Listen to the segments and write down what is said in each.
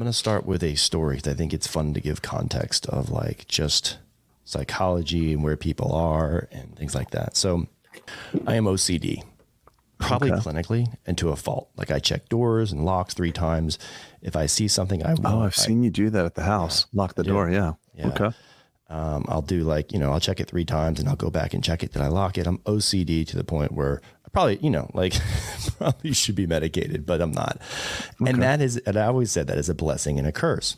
going to start with a story I think it's fun to give context of like just psychology and where people are and things like that. So I am OCD, probably Okay. clinically and to a fault. Like I check doors and locks three times. If I see something I Oh, I've I- seen you do that at the house. Lock the door. Yeah. Yeah. Okay. um, I'll do like, you know, I'll check it three times and I'll go back and check it. Did I lock it? I'm OCD to the point where probably, you know, like probably should be medicated, but I'm not. And that is, and I always said that is a blessing and a curse.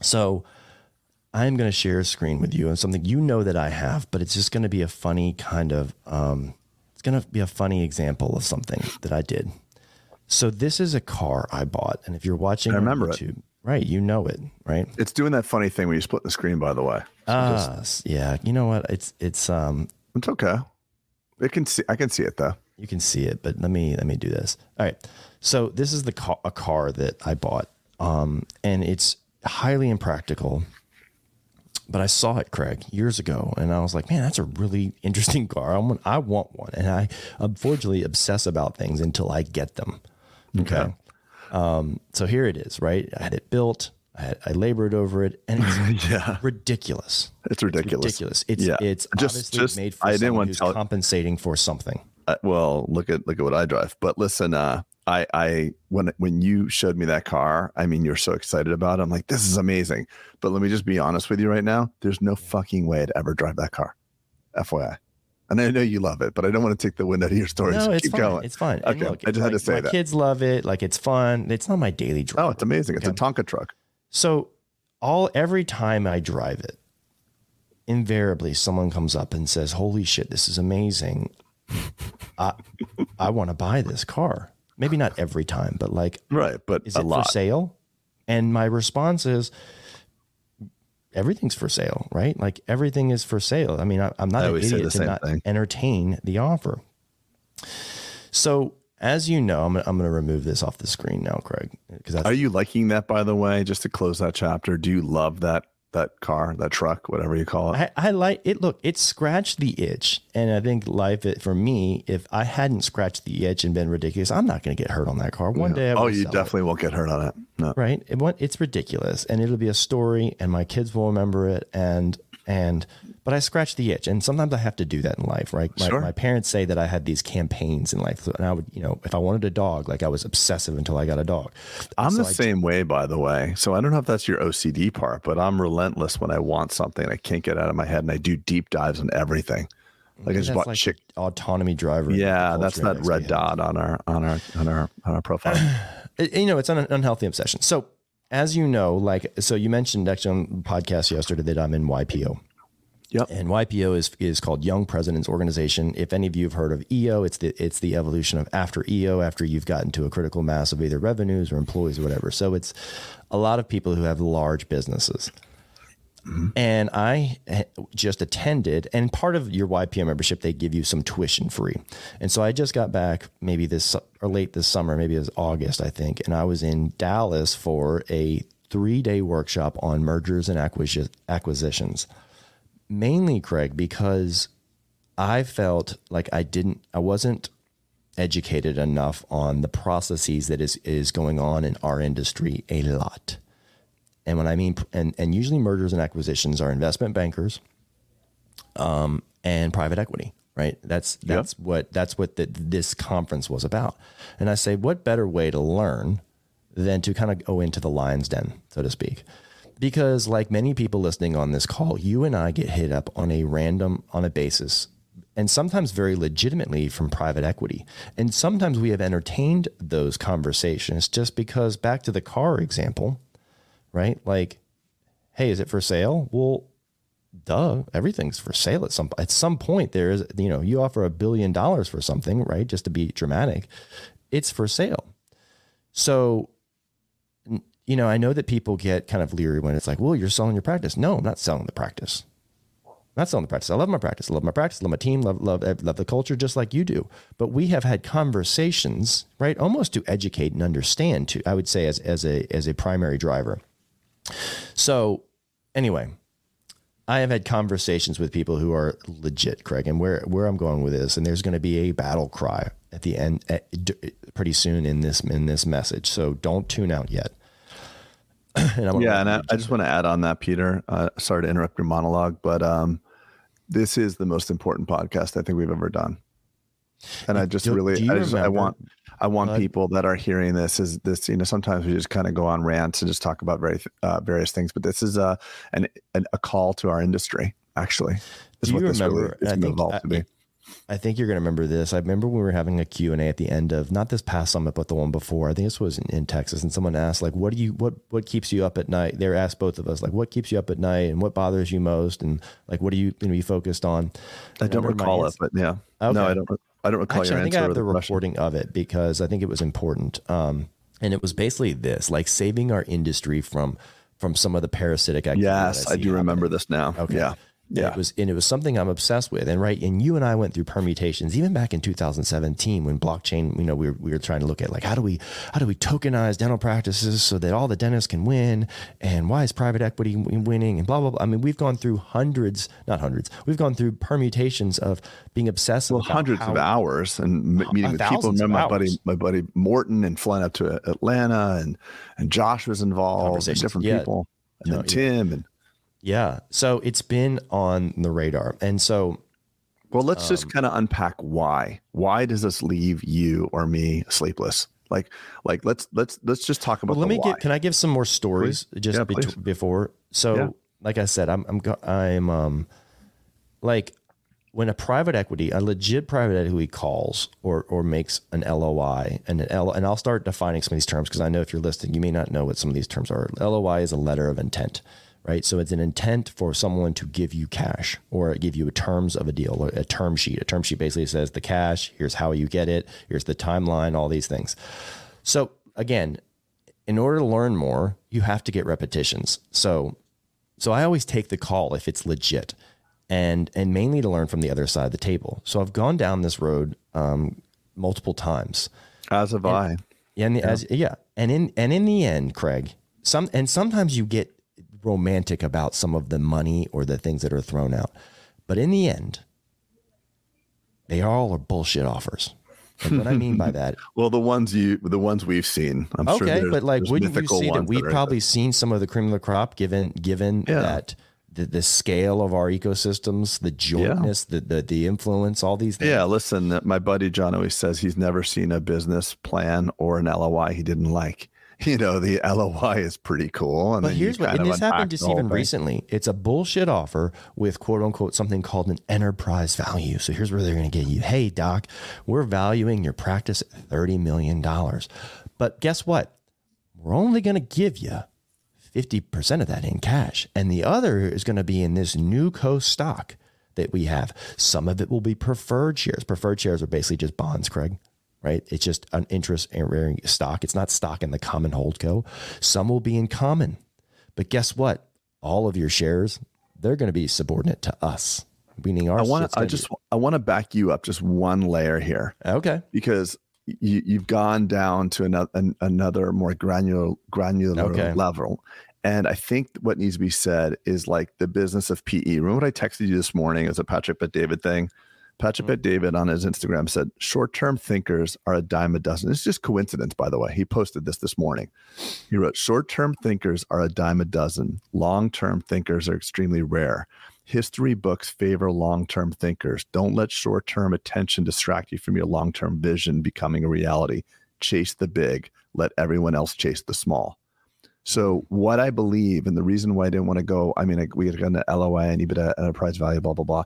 So I'm going to share a screen with you and something you know that I have, but it's just going to be a funny kind of, um, it's going to be a funny example of something that I did. So this is a car I bought. And if you're watching, I remember it. Right, you know it, right? It's doing that funny thing when you split the screen, by the way. Ah, s- yeah. You know what? It's it's um It's okay. It can see. I can see it though. You can see it, but let me let me do this. All right. So this is the car, a car that I bought, um, and it's highly impractical. But I saw it, Craig, years ago, and I was like, "Man, that's a really interesting car. I want, I want one." And I unfortunately obsess about things until I get them. Okay. Um, so here it is, right? I had it built. I, had, I labored over it, and it's Yeah. ridiculous. It's ridiculous. Ridiculous. It's yeah. it's just obviously just made for I didn't someone want who's compensating for something. Uh, well, look at look at what I drive. But listen, uh, I I when when you showed me that car, I mean, you're so excited about it. I'm like, this is amazing. But let me just be honest with you right now. There's no fucking way to ever drive that car. FYI. And I know you love it, but I don't want to take the wind out of your stories. No, it's Keep fine. going. It's fine. Okay, I just had to say my that. kids love it. Like it's fun. It's not my daily drive. oh, it's amazing. It's a Tonka truck. So all every time I drive it, invariably someone comes up and says, "Holy shit, this is amazing! I I want to buy this car." Maybe not every time, but like, Right, but is it lot. for sale? And my response is, everything's for sale, right? Like everything is for sale. I mean, I, I'm not I an idiot the to not thing. entertain the offer. So, as you know, I'm, I'm going to remove this off the screen now, Craig, because Are you liking that, by the way? Just to close that chapter, do you love that that car, that truck, whatever you call it? I, I like it. Look, it scratched the itch, and I think life it for me. If I hadn't scratched the itch and been ridiculous, I'm not going to get hurt on that car. One day, I oh, you sell it. definitely won't get hurt on it. No. right? It, it's ridiculous, and it'll be a story, and my kids will remember it, and and. But I scratch the itch, and sometimes I have to do that in life, right? My, Sure. my parents say that I had these campaigns in life, and I would, you know, if I wanted a dog, like I was obsessive until I got a dog. I'm So the I- same way, by the way. So I don't know if that's your OCD part, but I'm relentless when I want something. I can't get out of my head, and I do deep dives on everything. Like I just bought like chick. autonomy driver. Yeah, that's that red dot on our on our on our on our profile. you know, it's an unhealthy obsession. So, as you know, like, so you mentioned actually on the podcast yesterday that I'm in YPO. Yep. And YPO is is called Young Presidents Organization. If any of you have heard of EO, it's the it's the evolution of after EO, after you've gotten to a critical mass of either revenues or employees or whatever. So it's a lot of people who have large businesses. Mm-hmm. And I just attended, and part of your YPO membership, they give you some tuition free. And so I just got back maybe this or late this summer, maybe it was August, I think. And I was in Dallas for a three day workshop on mergers and acquisitions. Mainly, Craig, because I felt like I didn't, I wasn't educated enough on the processes that is is going on in our industry a lot. And when I mean, and, and usually mergers and acquisitions are investment bankers um, and private equity, right? That's that's what that's what the, this conference was about. And I say, what better way to learn than to kind of go into the lion's den, so to speak? Because like many people listening on this call, you and I get hit up on a random on a basis. And sometimes very legitimately from private equity. And sometimes we have entertained those conversations just because, back to the car example, right? Like, hey, is it for sale? Well, duh, everything's for sale at some at some point. There is, you know, you offer a billion dollars for something, right? Just to be dramatic, it's for sale. So, you know, I know that people get kind of leery when it's like, well, you're selling your practice. No, I'm not selling the practice. I'm not selling the practice. I love my practice. I love my practice. I love my team. Love, love, eh, love the culture, just like you do. But we have had conversations, right, almost to educate and understand. To I would say, as as a as a primary driver. So, anyway, I have had conversations with people who are legit, Craig, and where where I'm going with this, and there's going to be a battle cry at the end, eh, at, pretty soon in this in this message. So don't tune out yet. and yeah, and I, I, just want to add on that, Peter. Uh, sorry to interrupt your monologue, but um, this is the most important podcast I think we've ever done. And I just do, really, do I, just, I want, I want uh, people that are hearing this is this. You know, sometimes we just kind of go on rants and just talk about very uh, various things, but this is a an, an, a call to our industry. Actually, is do what you this remember? Really is evolve to be. I think you're going to remember this. I remember we were having a Q&A at the end of not this past summit, but the one before. I think this was in, in, Texas, and someone asked like, "What do you what what keeps you up at night?" They asked both of us like, "What keeps you up at night, and what bothers you most, and like what are you going to be focused on?" I don't recall it, but yeah, okay. no, I don't. I don't recall Actually, your I think I have the, the recording of it because I think it was important, um, and it was basically this: like saving our industry from from some of the parasitic activity. Yes, I, I do happening. remember this now. Okay. Yeah. Yeah. It was and it was something I'm obsessed with. And right, and you and I went through permutations even back in 2017 when blockchain, you know, we were we were trying to look at like how do we how do we tokenize dental practices so that all the dentists can win and why is private equity winning and blah blah blah. I mean, we've gone through hundreds, not hundreds. We've gone through permutations of being obsessed well, hundreds of hours and meeting with people. Remember my buddy my buddy Morton and flying up to Atlanta and and Josh was involved and different yeah. people and then Tim and yeah. So it's been on the radar. And so well, let's um, just kind of unpack why. Why does this leave you or me sleepless? Like, like let's let's let's just talk about. Well, let me why. get. Can I give some more stories please? just yeah, be- before? So, yeah. like I said, I'm I'm I'm um like when a private equity, a legit private equity calls or or makes an LOI and an L, and I'll start defining some of these terms because I know if you're listening, you may not know what some of these terms are. LOI is a letter of intent right? So it's an intent for someone to give you cash or give you terms of a deal, a term sheet. A term sheet basically says the cash, here's how you get it, here's the timeline, all these things. So again, in order to learn more, you have to get repetitions. So so I always take the call if it's legit and and mainly to learn from the other side of the table. So I've gone down this road um, multiple times. As have and, I. And yeah. as yeah, and in and in the end, Craig, some and sometimes you get romantic about some of the money or the things that are thrown out. But in the end, they all are bullshit offers. And what I mean by that, well, the ones you, the ones we've seen, I'm okay, sure but like, wouldn't you see that we've probably seen some of the cream of the crop, given given yeah. that the, the scale of our ecosystems, the jointness, yeah. the, the the influence, all these things. Yeah, listen, my buddy John always says he's never seen a business plan or an LOI he didn't like. you know, the LOI is pretty cool. And but here's what, and this happened just even thing. recently. It's a bullshit offer with quote unquote something called an enterprise value. So here's where they're going to get you. Hey, doc, we're valuing your practice at $30 million. But guess what? We're only going to give you 50% of that in cash. And the other is going to be in this NewCo stock that we have. Some of it will be preferred shares. Preferred shares are basically just bonds, Craig right? It's just an interest bearing stock. It's not stock in the common hold holdco. Some will be in common, but guess what? All of your shares, they're going to be subordinate to us. Meaning our I want I just be, I want to back you up just one layer here. Okay. Because you, you've gone down to another an, another more granular granular okay. level. And I think what needs to be said is like the business of PE. Remember what I texted you this morning as a Patrick Bet-David thing? Patrick mm-hmm. David on his Instagram said, short term thinkers are a dime a dozen. It's just coincidence, by the way. He posted this this morning. He wrote, short term thinkers are a dime a dozen. Long term thinkers are extremely rare. History books favor long term thinkers. Don't let short term attention distract you from your long term vision becoming a reality. Chase the big, let everyone else chase the small. So what I believe, and the reason why I didn't want to go, I mean, we had gotten to LOI and EBITDA enterprise value, blah blah blah.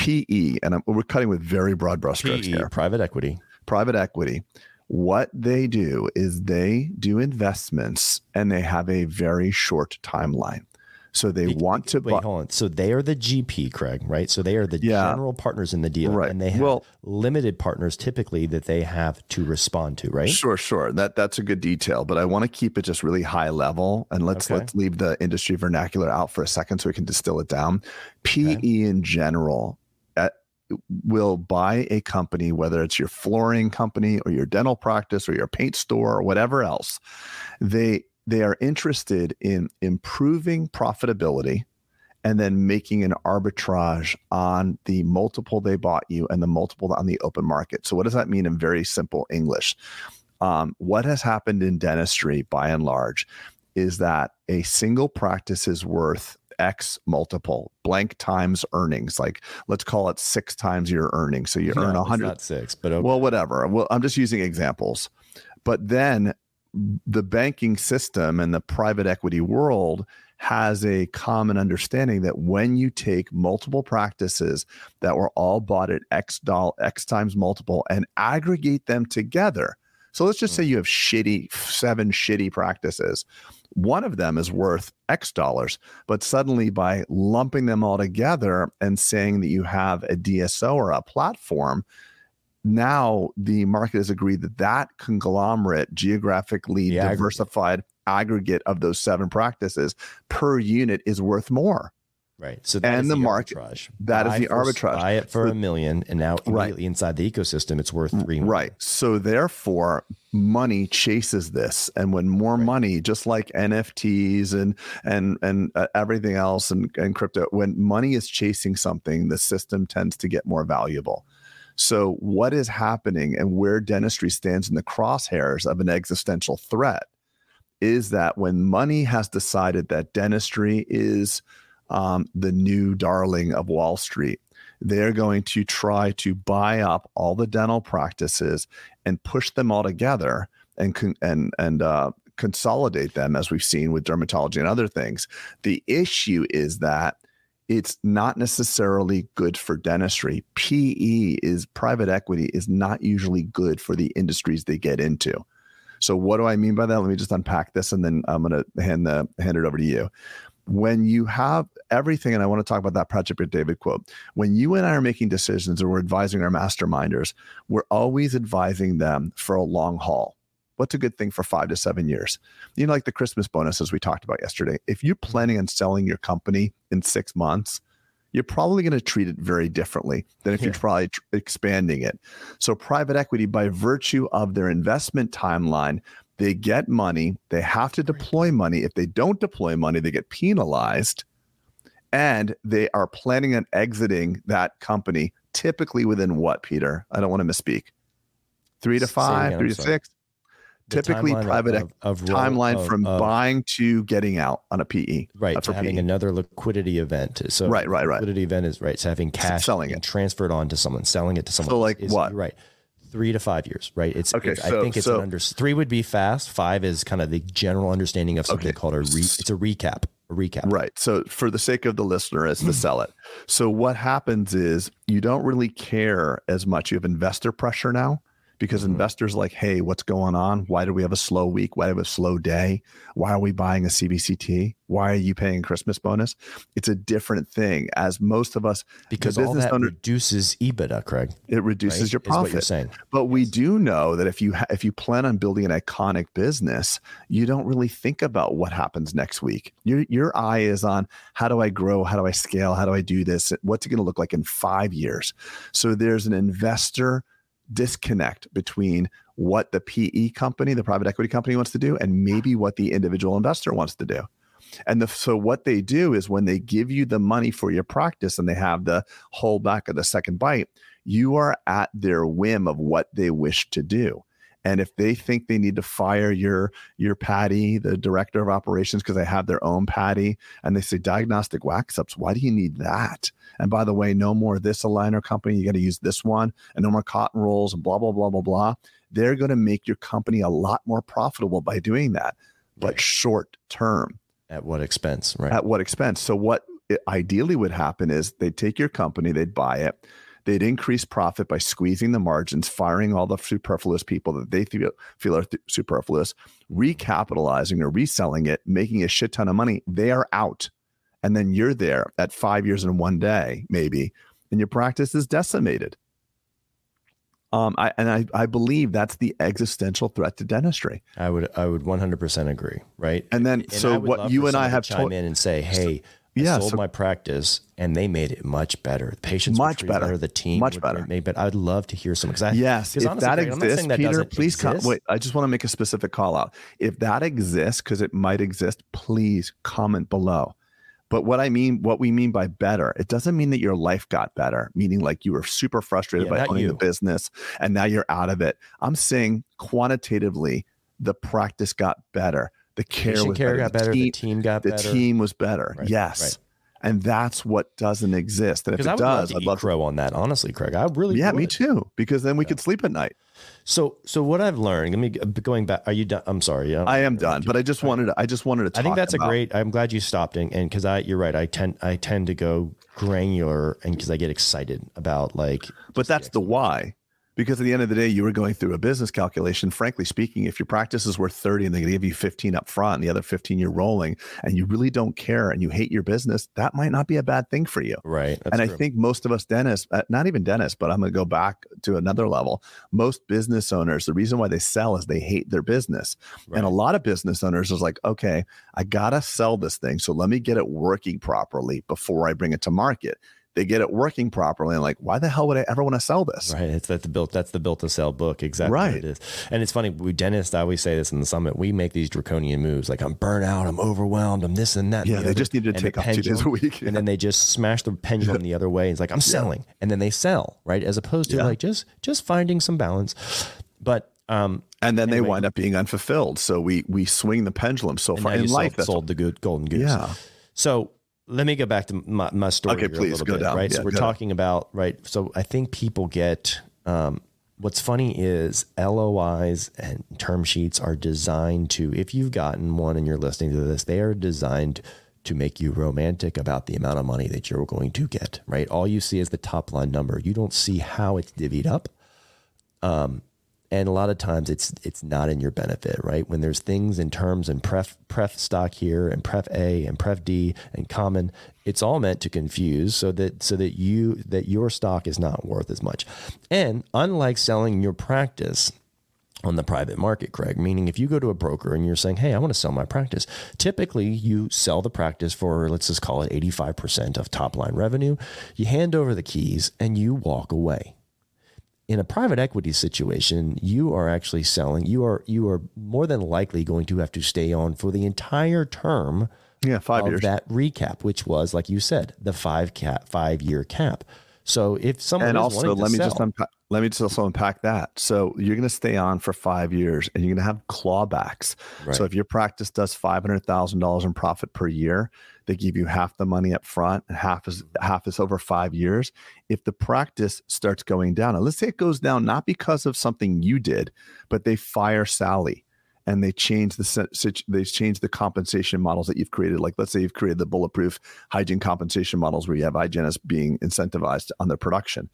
PE, and I'm, we're cutting with very broad brushstrokes here. Private equity. Private equity. What they do is they do investments and they have a very short timeline. So they want to wait. Bu- hold on. So they are the GP, Craig, right? So they are the yeah, general partners in the deal, right? And they have well, limited partners typically that they have to respond to, right? Sure, sure. That that's a good detail, but I want to keep it just really high level, and let's okay. let's leave the industry vernacular out for a second so we can distill it down. PE okay. in general will buy a company, whether it's your flooring company or your dental practice or your paint store or whatever else, they they are interested in improving profitability and then making an arbitrage on the multiple they bought you and the multiple on the open market. So what does that mean in very simple English? Um, what has happened in dentistry by and large is that a single practice is worth X multiple, blank times earnings. Like let's call it six times your earnings. So you No, earn a hundred. six, but okay. Well, whatever. Well, I'm just using examples. But then the banking system and the private equity world has a common understanding that when you take multiple practices that were all bought at X doll X times multiple and aggregate them together. So let's just say mm. you have shitty seven shitty practices. One of them is worth X dollars, but suddenly by lumping them all together and saying that you have a DSO or a platform, now the market has agreed that that conglomerate geographically aggregate. diversified aggregate of those seven practices per unit is worth more right. So that and is the market- arbitrage. that is Buy the for- arbitrage. Buy it for So- a million, and now Right. immediately inside the ecosystem, it's worth three. million. right so therefore money chases this and when more Right. money just like nfts and and and uh, everything else and, and crypto when money is chasing something the system tends to get more valuable so what is happening and where dentistry stands in the crosshairs of an existential threat is that when money has decided that dentistry is um, the new darling of wall street they're going to try to buy up all the dental practices and push them all together and con- and and uh, consolidate them, as we've seen with dermatology and other things. The issue is that it's not necessarily good for dentistry. PE is private equity is not usually good for the industries they get into. So what do I mean by that? Let me just unpack this, and then I'm going to hand the hand it over to you. When you have everything, and I want to talk about that Patrick Bet-David quote. When you and I are making decisions, or we're advising our masterminders, we're always advising them for a long haul. What's a good thing for five to seven years? You know, like the Christmas bonuses we talked about yesterday. If you're planning on selling your company in six months, you're probably going to treat it very differently than if you're Yeah. probably tr- expanding it. So, private equity, by virtue of their investment timeline, they get money, they have to deploy money. If they don't deploy money, they get penalized. And they are planning on exiting that company typically within what, Peter? I don't want to misspeak. Three to five, again, three to sorry. six. The Typically, private of, of roll- Timeline of- from of- buying to getting out on a PE. right uh, to having PE. another liquidity event. So Right, right, right. Liquidity event is right. So having cash selling it. transferred on to someone, selling it to someone. So, like, is- what? Right. Three to five years, right? It's, Okay, it's- I think it's so- an under three would be fast. Five is kind of the general understanding of something Okay. called a re, it's a recap. A recap. Right. So, for the sake of the listener, is to sell it. So, what happens is you don't really care as much. You have investor pressure now because Mhm. investors like, hey, what's going on? Why do we have a slow week? Why do we have a slow day? Why are we buying a CBCT? Why are you paying Christmas bonus? It's a different thing. As most of us, Because all business that owner- reduces EBITDA, Craig. it reduces right? your Is what you're profit. saying. But we do know that if you ha- if you plan on building an iconic business, you don't really think about what happens next week. Your your eye is on how do I grow, how do I scale, how do I do this, what's it going to look like in 5 years. So there's an investor disconnect between what the PE company, the private equity company wants to do and maybe what the individual investor wants to do. And the, so what they do is when they give you the money for your practice and they have the hold back of the second bite, you are at their whim of what they wish to do. And if they think they need to fire your your Patty, the director of operations, because they have their own Patty, and they say diagnostic wax ups, why do you need that? And by the way, no more this aligner company. You got to use this one, and no more cotton rolls, and blah blah blah blah blah. They're going to make your company a lot more profitable by doing that, but Right. short term. At what expense? Right. At what expense? So what ideally would happen is they'd take your company, they'd buy it, they'd increase profit by squeezing the margins, firing all the superfluous people that they feel, feel are th- superfluous, recapitalizing or reselling it, making a shit ton of money. They are out. And then you're there at five years and one day, maybe, and your practice is decimated. Um, I, and I, I believe that's the existential threat to dentistry. I would I would 100% agree, right? And then, And so what you and I to have chime told, in and say, "Hey, yeah, I sold so- my practice and they made it much better. The patients Much treated better. The team Much better. Made, but I'd love to hear some because Yes, if honestly, that not exists, that Peter, please com- exist. wait. I just want to make a specific call out. If that exists, because it might exist, please comment below. But what I mean, what we mean by better, it doesn't mean that your life got better, meaning like you were super frustrated Yeah, by owning the business and now you're out of it. I'm saying quantitatively, the practice got better. The care Patient was care better. got the better. Team, the team got the better. team was better. Right, yes. right. And that's what doesn't exist. And if it I would love does, I'd love to. crow on that. Honestly, Craig, I really Yeah, would. me too. Because then we could sleep at night. So, so what I've learned. Let me going back. Are you done? I'm sorry. Yeah, I am done, but I just wanted to. I just wanted to. Talk I think that's about, a great. I'm glad you stopped and and because I, you're right. I tend I tend to go granular and because I get excited about like. But that's the why. Because at the end of the day, you were going through a business calculation. Frankly speaking, if your practice is worth 30 and they give you 15 up front and the other 15 you're rolling and you really don't care and you hate your business, that might not be a bad thing for you. Right. that's and I think most of us dentists, uh, not even dentists, but I'm going to go back to another level. Most business owners, the reason why they sell is they hate their business. And a lot of business owners is like, okay, I got to sell this thing. So let me get it working properly before I bring it to market. They get it working properly and like, why the hell would I ever want to sell this? Right. It's that the built that's the built to sell book. Exactly what Right. it is. And it's funny, we dentists I always say this in the summit, we make these draconian moves. Like I'm burnt out, I'm overwhelmed, I'm this and that. and Yeah, the they other, just need to and take off two days a pendulum- week. And then they just smash the pendulum the other way. It's like I'm selling. And then they sell, right? As opposed to Yeah. like just just finding some balance. But um and then Anyway. they wind up being unfulfilled. So we we swing the pendulum so and far in life. sold, That's sold the good golden goose. yeah. So let me go back to my, my story. Okay, please, go bit, down. Right. Yeah, so we're go down. talking about right. So I think people get. Um, what's funny is LOIs and term sheets are designed to. If you've gotten one and you're listening to this, they are designed to make you romantic about the amount of money that you're going to get. Right. All you see is the top line number. You don't see how it's divvied up and a lot of times it's it's not in your benefit, right? When there's things in terms and pref pref stock here and pref A and pref D and common, it's all meant to confuse so that so that you that your stock is not worth as much. And unlike selling your practice on the private market, Craig, meaning if you go to a broker and you're saying, "Hey, I want to sell my practice," typically you sell the practice for let's just call it 85% of top line revenue. You hand over the keys and you walk away in a private equity situation, you are actually selling. You are you are more than likely going to have to stay on for the entire term Yeah, five of years. that recap, which was like you said, the five cap five year cap. So if someone and is also let me sell, just unpack, let me just also unpack that. So you're going to stay on for five years, and you're going to have clawbacks. Right. So if your practice does five hundred thousand dollars in profit per year, they give you half the money up front, and half is mm-hmm. half is over five years. If the practice starts going down, and let's say it goes down not because of something you did, but they fire Sally. And they change the they change the compensation models that you've created. Like let's say you've created the bulletproof hygiene compensation models where you have hygienists being incentivized on their production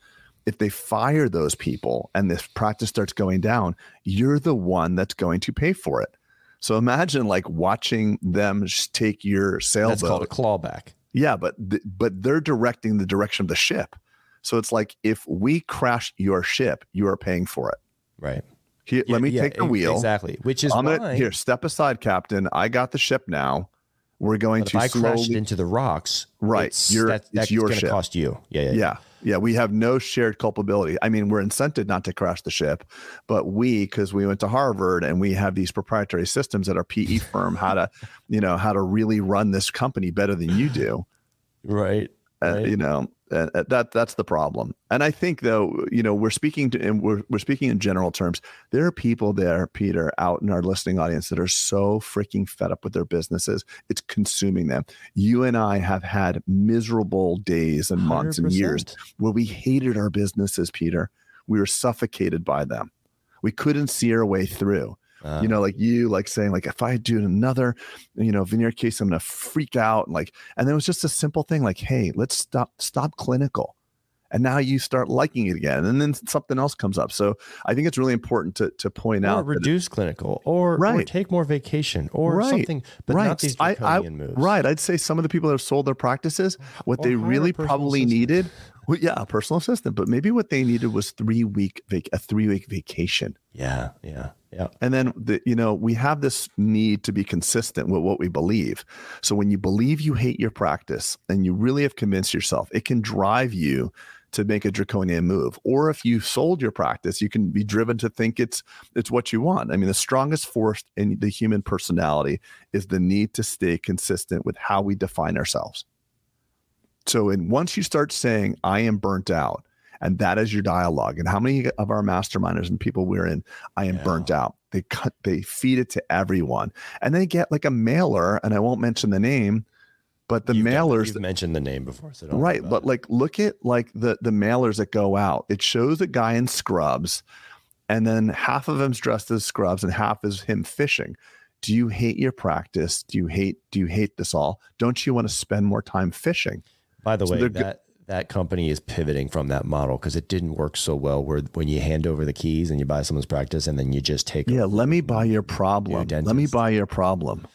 if they fire those people and this practice starts going down, you're the one that's going to pay for it. So imagine like watching them take your sailboat. that's called a clawback. Yeah, but th- but they're directing the direction of the ship. So it's like if we crash your ship, you are paying for it. Right. Here, let me Yeah, take the e- wheel. Exactly. Which is I'm why gonna here step aside, Captain. I got the ship now. We're going but if to I crashed slowly. into the rocks, Right, it's, your- that, it's that's your going to ship. cost you. Yeah, yeah, yeah yeah we have no shared culpability i mean we're incented not to crash the ship but we because we went to harvard and we have these proprietary systems at our pe firm how to you know how to really run this company better than you do Right. uh, Right. you know uh, uh, that that's the problem and i think though you know we're speaking to and we're, we're speaking in general terms there are people there peter out in our listening audience that are so freaking fed up with their businesses it's consuming them you and i have had miserable days and months and years where we hated our businesses, Peter. We were suffocated by them. We couldn't see our way through. Uh, you know, like you, like saying, like, if I do another, you know, veneer case, I'm gonna freak out. And like, and then it was just a simple thing, like, hey, let's stop, stop clinical. And now you start liking it again. And then something else comes up. So I think it's really important to to point or out reduce clinical, or, or Right. take more vacation, or Right. something, but right. not these I, I, moves. Right, I'd say some of the people that have sold their practices, what Or they really probably assistant. needed, well, yeah, a personal assistant, but maybe what they needed was three week vac- a three week vacation. Yeah, yeah, yeah. And then the, you know, we have this need to be consistent with what we believe. So when you believe you hate your practice and you really have convinced yourself, it can drive you to make a draconian move. Or if you sold your practice, you can be driven to think it's it's what you want. I mean, the strongest force in the human personality is the need to stay consistent with how we define ourselves. So and once you start saying, I am burnt out, and that is your dialogue, and how many of our masterminders and people we're in, I am Yeah. burnt out. they cut they feed it to everyone and they get like a mailer and i won't mention the name but the You've- mailers mentioned the name before, so don't right but it. like look at like the the mailers that go out it shows a guy in scrubs and then half of him's dressed as scrubs and half is him fishing do you hate your practice do you hate do you hate this all don't you want to spend more time fishing By the So way, that that company is pivoting from that model because it didn't work so well. Where when you hand over the keys and you buy someone's practice and then you just take yeah let me buy your problem let me buy your problem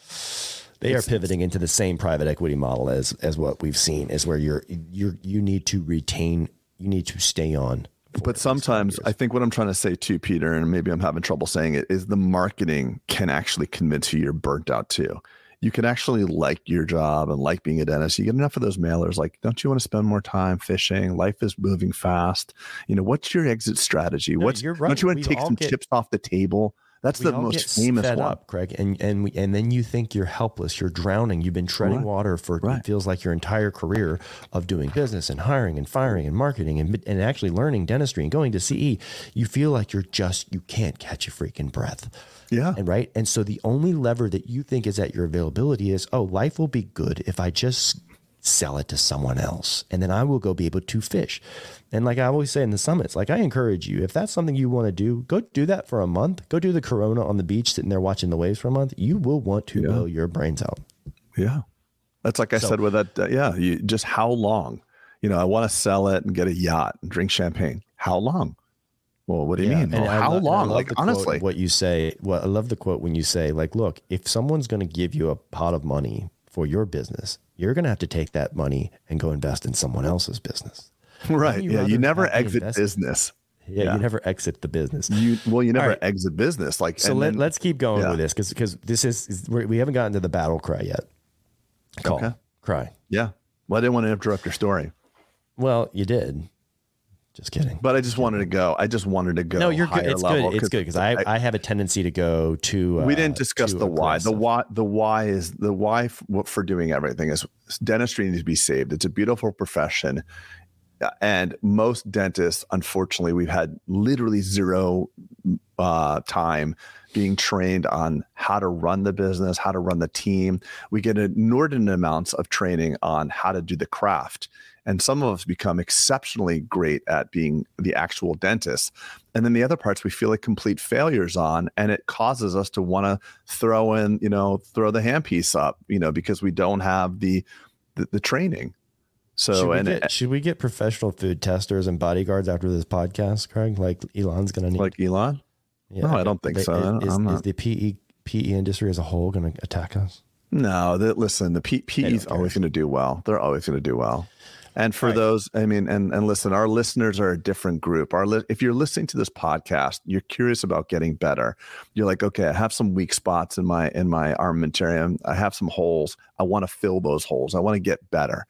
They are pivoting into the same private equity model as as what we've seen, is where you're you're you need to retain, you need to stay on. but sometimes I think what I'm trying to say too, Peter, and maybe I'm having trouble saying it, is the marketing can actually convince you you're burnt out too. You can actually like your job and like being a dentist. You get enough of those mailers, like, don't you want to spend more time fishing? Life is moving fast. You know, what's your exit strategy? No, what's right. don't you want We to take some get- chips off the table? That's We the most famous fed one. up, Craig, and and we, and then you think you're helpless, you're drowning, you've been treading Right. water for Right. it feels like your entire career of doing business and hiring and firing and marketing and and actually learning dentistry and going to CE. You feel like you're just you can't catch a freaking breath. Yeah. And right. And so the only lever that you think is at your availability is, oh, life will be good if I just sell it to someone else. And then I will go be able to fish. And like I always say in the summits, like I encourage you, if that's something you want to do, go do that for a month. Go do the corona on the beach, sitting there watching the waves for a month. You will want to blow your brains out. Yeah. That's like I So- said with that. Uh, yeah. You just how long? You know, I want to sell it and get a yacht and drink champagne. How long? Well, what do you mean? And Well, how lo- long? Like honestly, what you say. Well, I love the quote when you say, like, look, if someone's going to give you a pot of money for your business, you're going to have to take that money and go invest in someone else's business. right? you Yeah. You never exit invest- business. Yeah, Yeah. you never exit the business. You well, you never right. exit business. Like So let, let's keep going yeah. with this because because this is, is we haven't gotten to the battle cry yet. Call Okay. cry. yeah. Well, I didn't want to interrupt your story, Well, you did. Just kidding. but I just wanted to go. I just wanted to go. no, you're good. It's good. It's good because I, I have a tendency to go to. Uh, we didn't discuss the why. The why. The why is the why for doing everything is dentistry needs to be saved. It's a beautiful profession, Uh, and most dentists, unfortunately, we've had literally zero uh, time being trained on how to run the business, how to run the team. We get inordinate amounts of training on how to do the craft. And some of us become exceptionally great at being the actual dentist. And then the other parts we feel like complete failures on. And it causes us to want to throw in, you know, throw the handpiece up, you know, because we don't have the the, the training. So should, we and get, should we get professional food testers and bodyguards after this podcast, Craig? Like Elon's going to need. like Elon? yeah. no, I don't think They- so. Don't- Is, is not- the PE PE industry as a whole going to attack us? No, that listen, the P, PE is always going to do well. They're always going to do well. And for Right. those, I mean, and and listen, our listeners are a different group. Our li- if you're listening to this podcast, you're curious about getting better. You're like, okay, I have some weak spots in my in my armamentarium. I have some holes. I want to fill those holes. I want to get better.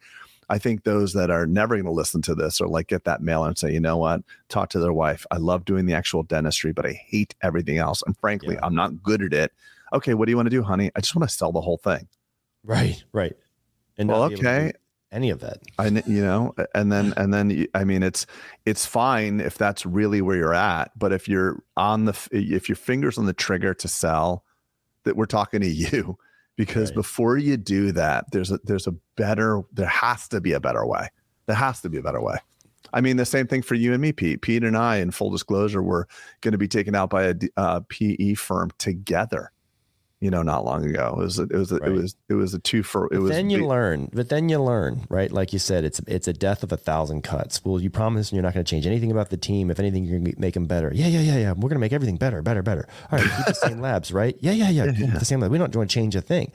I think those that are never going to listen to this or like get that mail and say, you know what, talk to their wife. I love doing the actual dentistry, but I hate everything else. And frankly, Yeah. I'm not good at it. Okay, what do you want to do, honey? I just want to sell the whole thing. Right, right. And Well, okay. Any of that. I, you know, and then and then I mean, it's it's fine if that's really where you're at. But if you're on the if your fingers on the trigger to sell, that we're talking to you, because Right. before you do that, there's a there's a better there has to be a better way. There has to be a better way. I mean, the same thing for you and me, Pete. Pete and I, in full disclosure, were going to be taken out by a uh, PE firm together. You know, not long ago. It was a, it was a, Right. it was it was a two for it But was then you the- learn. But then you learn, right? Like you said, it's it's a death of a thousand cuts. Well, you promise you're not going to change anything about the team. If anything, you're going to make them better. Yeah, yeah, yeah, yeah. We're going to make everything better, better, better. All right, keep the same labs, right? Yeah, yeah, yeah. Keep the same lab. We don't want to change a thing,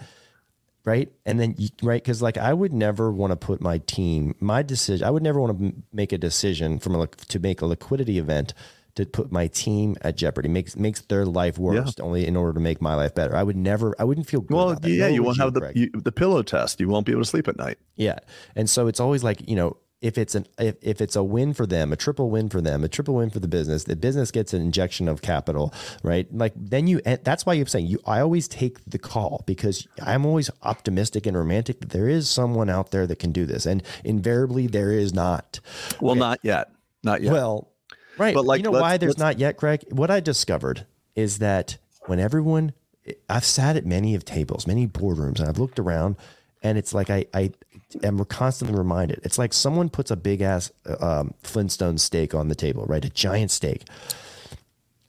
right? And then you, right because like I would never want to put my team, my decision. I would never want to make a decision from a to make a liquidity event to put my team at jeopardy makes makes their life worse only in order to make my life better. I would never. I wouldn't feel good. Well, about that. yeah, Nor you won't have the you, the pillow test. You won't be able to sleep at night. Yeah. And so it's always like, you know, if it's an if, if it's a win for them, a triple win for them, a triple win for the business, the business gets an injection of capital, right? Like then you that's why you're saying you I always take the call because I'm always optimistic and romantic that there is someone out there that can do this. And invariably there is not. Well, not yet, not yet. Well, right. But, like, you know let's- why there's let's- not yet, Craig? What I discovered is that when everyone, I've sat at many of tables, many boardrooms, and I've looked around, and it's like I, I am constantly reminded. It's like someone puts a big ass um, Flintstone steak on the table, right? A giant steak.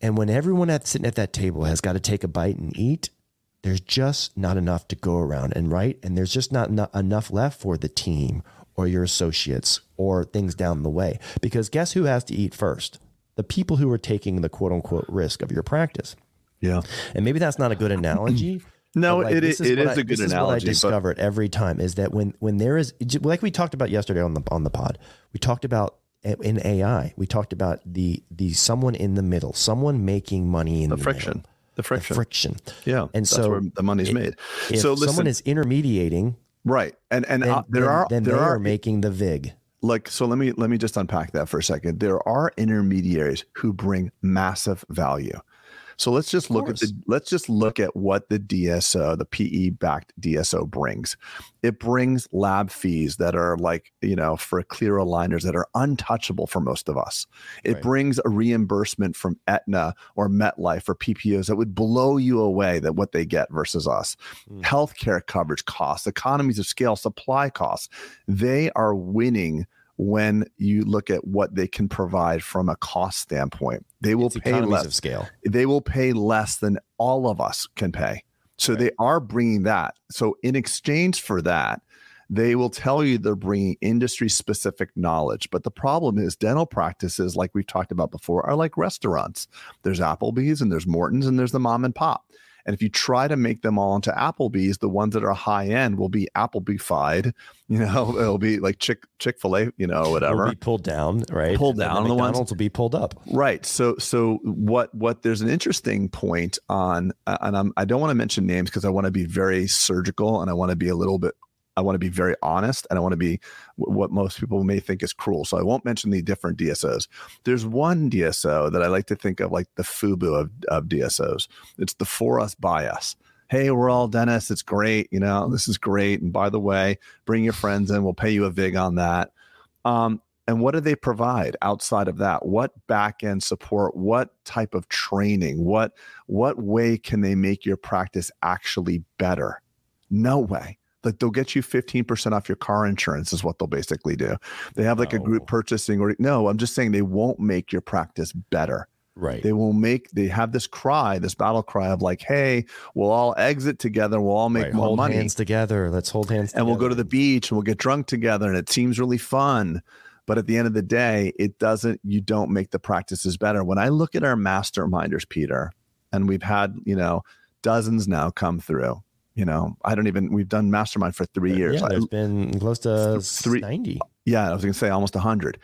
And when everyone at sitting at that table has got to take a bite and eat, there's just not enough to go around. And right, and there's just not enough left for the team or your associates or things down the way. Because guess who has to eat first? The people who are taking the quote unquote risk of your practice. Yeah. And maybe that's not a good analogy. no, like, it is, it is I, a good this analogy. Is what I discovered every time is that when when there is like we talked about yesterday on the on the pod, we talked about eh, in AI, we talked about the the someone in the middle, someone making money in the, the friction. Middle. The friction. The friction. Yeah. And so where the money's it, made. So listen, someone is intermediating, right? And and then, uh, there then, are then there they are, are making the vig. Like so, let me let me just unpack that for a second. There are intermediaries who bring massive value. So let's just look at the let's just look at what the DSO, the PE backed DSO brings. It brings lab fees that are like, you know, for clear aligners that are untouchable for most of us. It right. brings a reimbursement from Aetna or MetLife or PPOs that would blow you away that what they get versus us. Mm. Healthcare coverage costs, economies of scale, supply costs. They are winning when you look at what they can provide from a cost standpoint. They will it's pay less of scale. They will pay less than all of us can pay. So right. they are bringing that. So in exchange for that, they will tell you they're bringing industry specific knowledge. But the problem is, dental practices, like we've talked about before, are like restaurants. There's Applebee's and there's Morton's and there's the mom and pop. And if you try to make them all into Applebee's, the ones that are high end will be Applebeefied. You know, it'll be like Chick Chick Fil A, you know, whatever. It'll be pulled down, right? Pulled down. The, the ones will be pulled up, right? So, so what? What? There's an interesting point on, uh, and I'm, I don't want to mention names because I want to be very surgical and I want to be a little bit I want to be very honest and I want to be what most people may think is cruel. So I won't mention the different DSOs. There's one DSO that I like to think of like the FUBU of, of DSOs. It's the for us by us. Hey, we're all dentists. It's great. You know, this is great. And by the way, bring your friends in. We'll pay you a VIG on that. Um, and what do they provide outside of that what back end support what type of training what what way can they make your practice actually better no way like they'll get you 15% off your car insurance is what they'll basically do. They have like no. a group oh. purchasing or no, I'm just saying they won't make your practice better. Right. They will make they have this cry, this battle cry of like, hey, we'll all exit together, we'll all make right. more hold money. Hands together. Let's hold hands together. and together. we'll go to the beach and we'll get drunk together and it seems really fun. But at the end of the day, it doesn't, you don't make the practices better. When I look at our masterminders, Peter, and we've had, you know, dozens now come through you know, I don't even, we've done mastermind for three years. Yeah, there's I, been close to three, 90. Yeah, I was going to say almost 100.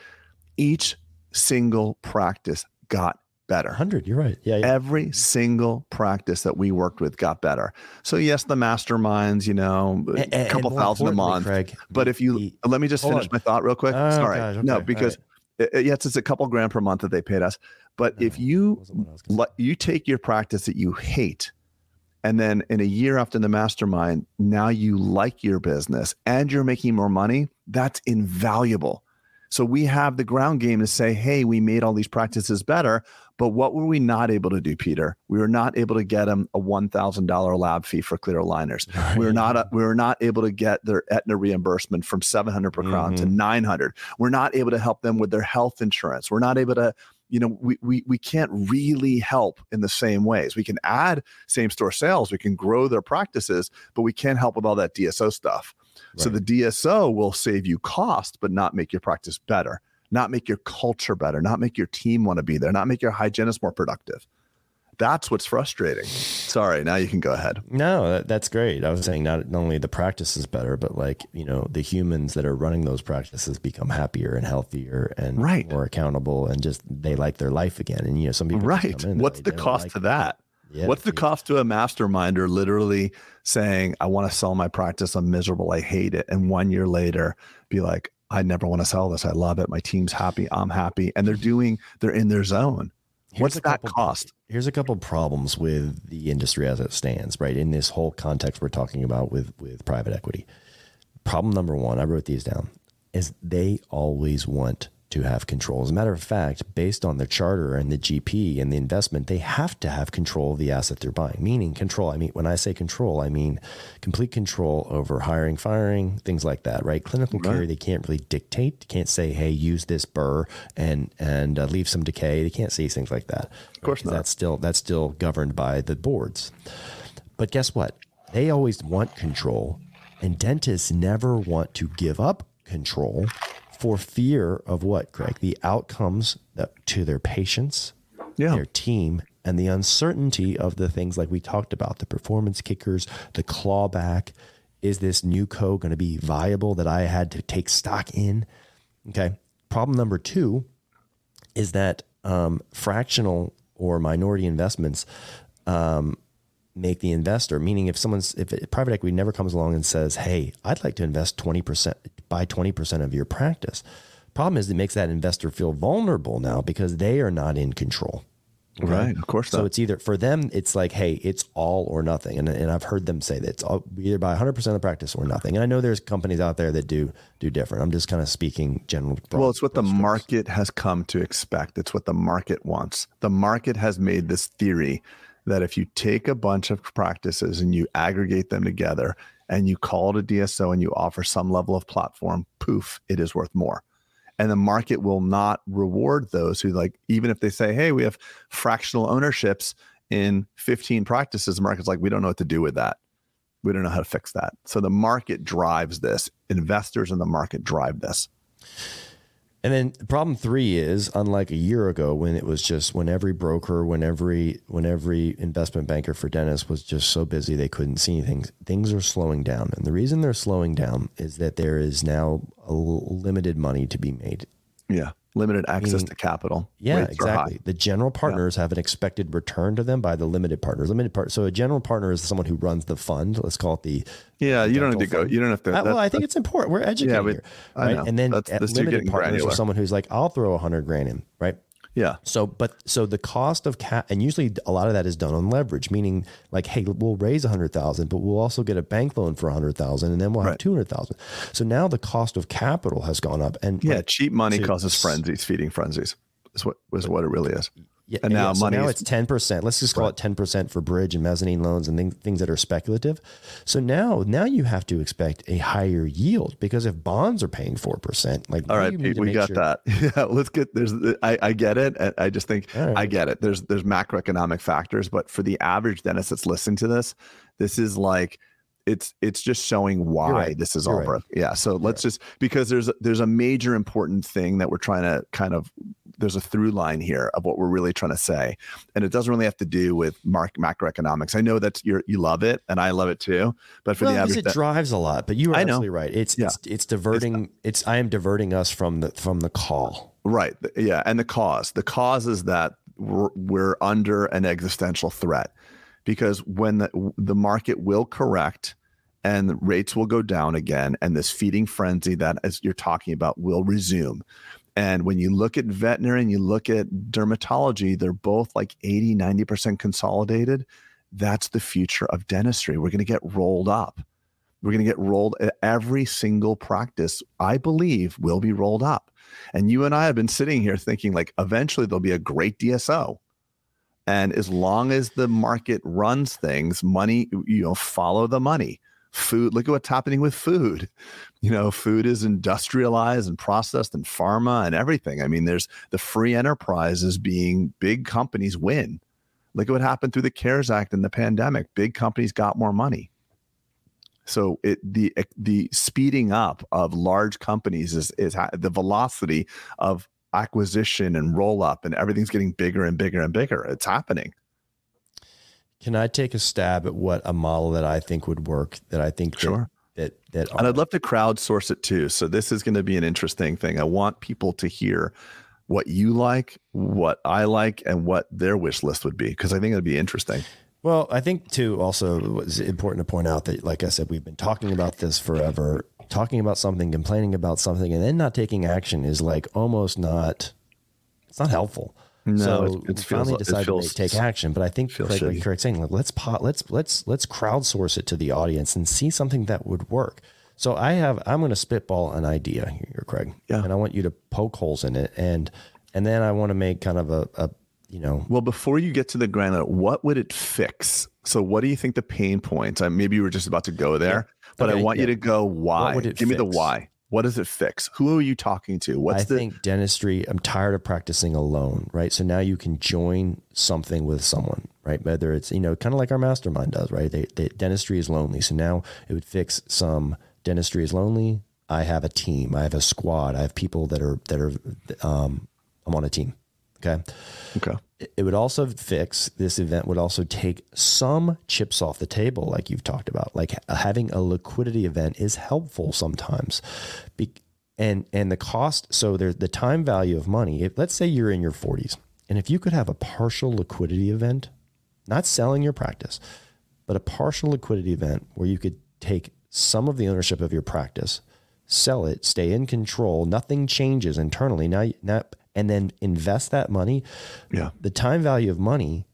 Each single practice got better. 100, you're right. Yeah, yeah, Every single practice that we worked with got better. So, yes, the masterminds, you know, a couple thousand a month. Craig, but if you, the, let me just finish on. my thought real quick. Oh, Sorry. Gosh, okay. No, because right. it, yes, it's a couple grand per month that they paid us. But no, if you, you take your practice that you hate, and then in a year after the mastermind, now you like your business and you're making more money. That's invaluable. So we have the ground game to say, hey, we made all these practices better. But what were we not able to do, Peter? We were not able to get them a one thousand dollar lab fee for clear aligners. Right. We were not a, we were not able to get their Aetna reimbursement from seven hundred per crown mm-hmm. to nine hundred. We're not able to help them with their health insurance. We're not able to you know we, we we can't really help in the same ways. We can add same store sales we can grow their practices but we can't help with all that dso stuff. Right. so the dso will save you cost but not make your practice better not make your culture better not make your team want to be there not make your hygienist more productive that's what's frustrating. Sorry, now you can go ahead. No, that, that's great. I was saying not, not only the practice is better, but like, you know, the humans that are running those practices become happier and healthier and right. more accountable and just they like their life again. And, you know, some people, right. What's the cost like to that? Yeah, What's the yeah. cost to a masterminder literally saying, I want to sell my practice. I'm miserable. I hate it. And one year later, be like, I never want to sell this. I love it. My team's happy. I'm happy. And they're doing, they're in their zone. What's that cost? Here's a couple of problems with the industry as it stands, right? In this whole context we're talking about with with private equity. Problem number one, I wrote these down, is they always want to have control. As a matter of fact, based on the charter and the GP and the investment, they have to have control of the asset they're buying. Meaning control. I mean, when I say control, I mean complete control over hiring, firing, things like that. Right? Clinical right. care, they can't really dictate. Can't say, "Hey, use this burr and and uh, leave some decay." They can't say things like that. Of course not. That's still that's still governed by the boards. But guess what? They always want control, and dentists never want to give up control for fear of what, Craig? The outcomes to their patients, yeah. their team, and the uncertainty of the things like we talked about the performance kickers, the clawback. Is this new co going to be viable that I had to take stock in? Okay. Problem number two is that um, fractional or minority investments um, make the investor. Meaning, if someone's if private equity never comes along and says, "Hey, I'd like to invest twenty percent, buy twenty percent of your practice," problem is it makes that investor feel vulnerable now because they are not in control. Okay? Right, of course. So not. it's either for them, it's like, hey, it's all or nothing, and and I've heard them say that it's all, either buy 100 percent of the practice or nothing. And I know there's companies out there that do do different. I'm just kind of speaking general. well, it's what the strokes. market has come to expect. It's what the market wants. The market has made this theory that if you take a bunch of practices and you aggregate them together and you call it a DSO and you offer some level of platform, poof, it is worth more. And the market will not reward those who like, even if they say, hey, we have fractional ownerships in 15 practices, the market's like, we don't know what to do with that. We don't know how to fix that. So the market drives this. Investors in the market drive this. And then problem three is unlike a year ago when it was just when every broker, when every when every investment banker for Dennis was just so busy they couldn't see anything. Things are slowing down, and the reason they're slowing down is that there is now a limited money to be made. Yeah limited access Meaning, to capital. Yeah, exactly. The general partners yeah. have an expected return to them by the limited partners. Limited part. So a general partner is someone who runs the fund. Let's call it the. Yeah, you don't have to fund. go. You don't have to. Uh, well, I think it's important. We're educated yeah, here, right? And then that's, limited partners granular. are someone who's like, I'll throw a hundred grand in, right? Yeah. So, but so the cost of cap, and usually a lot of that is done on leverage, meaning like, hey, we'll raise a hundred thousand, but we'll also get a bank loan for a hundred thousand, and then we'll have right. two hundred thousand. So now the cost of capital has gone up, and yeah, like, cheap money to, causes frenzies, feeding frenzies. Is what is what it really is. Yeah, and now yeah, so now it's ten percent. Let's just call right. it ten percent for bridge and mezzanine loans and things, things that are speculative. So now, now you have to expect a higher yield because if bonds are paying four percent, like all right, Pete, we got sure. that. Yeah, let's get there's. I, I get it. I just think right. I get it. There's there's macroeconomic factors, but for the average dentist that's listening to this, this is like it's it's just showing why right. this is You're all right. broke. Yeah. So You're let's just because there's there's a major important thing that we're trying to kind of there's a through line here of what we're really trying to say, and it doesn't really have to do with mark, macroeconomics. I know that you you love it, and I love it too. But for well, the average, it drives a lot. But you are absolutely right. It's yeah. it's it's diverting. It's, it's I am diverting us from the from the call. Right. Yeah, and the cause. The cause is that we're, we're under an existential threat because when the, the market will correct and rates will go down again and this feeding frenzy that as you're talking about will resume and when you look at veterinary and you look at dermatology, they're both like 80, 90% consolidated. That's the future of dentistry. We're going to get rolled up. We're going to get rolled. Every single practice, I believe, will be rolled up. And you and I have been sitting here thinking, like, eventually there'll be a great DSO. And as long as the market runs things, money, you know, follow the money food look at what's happening with food. You know food is industrialized and processed and pharma and everything. I mean there's the free enterprises being big companies win. Look at what happened through the cares act and the pandemic. Big companies got more money. So it the the speeding up of large companies is is the velocity of acquisition and roll up and everything's getting bigger and bigger and bigger. It's happening can I take a stab at what a model that I think would work? That I think sure. that that, that and I'd love to crowdsource it too. So this is going to be an interesting thing. I want people to hear what you like, what I like, and what their wish list would be because I think it'd be interesting. Well, I think too. Also, it's important to point out that, like I said, we've been talking about this forever. Talking about something, complaining about something, and then not taking action is like almost not. It's not helpful. No, so it, it finally decided to take action. But I think, like, like Craig's saying, like, let's pot, let's let's let's crowdsource it to the audience and see something that would work. So I have I'm going to spitball an idea here, Craig. Yeah. And I want you to poke holes in it and and then I want to make kind of a, a you know Well, before you get to the granular, what would it fix? So, what do you think the pain points? I, maybe you were just about to go there, but I Okay, want you to go why. Give me the why. What does it fix? Who are you talking to? What's I the think dentistry, I'm tired of practicing alone, right? So now you can join something with someone, right? Whether it's, you know, kind of like our mastermind does, right? They, they, dentistry is lonely. So now it would fix some dentistry is lonely. I have a team. I have a squad. I have people that are, that are, um, I'm on a team. Okay. okay? It- would also fix this event would also take some chips off the table, like you've talked about. Like having a liquidity event is helpful sometimes, Be- and and the cost. So there's the time value of money. If let's say you're in your 40s, and if you could have a partial liquidity event, not selling your practice, but a partial liquidity event where you could take some of the ownership of your practice, sell it, stay in control, nothing changes internally. Now, now and then invest that money Yeah. the time value of money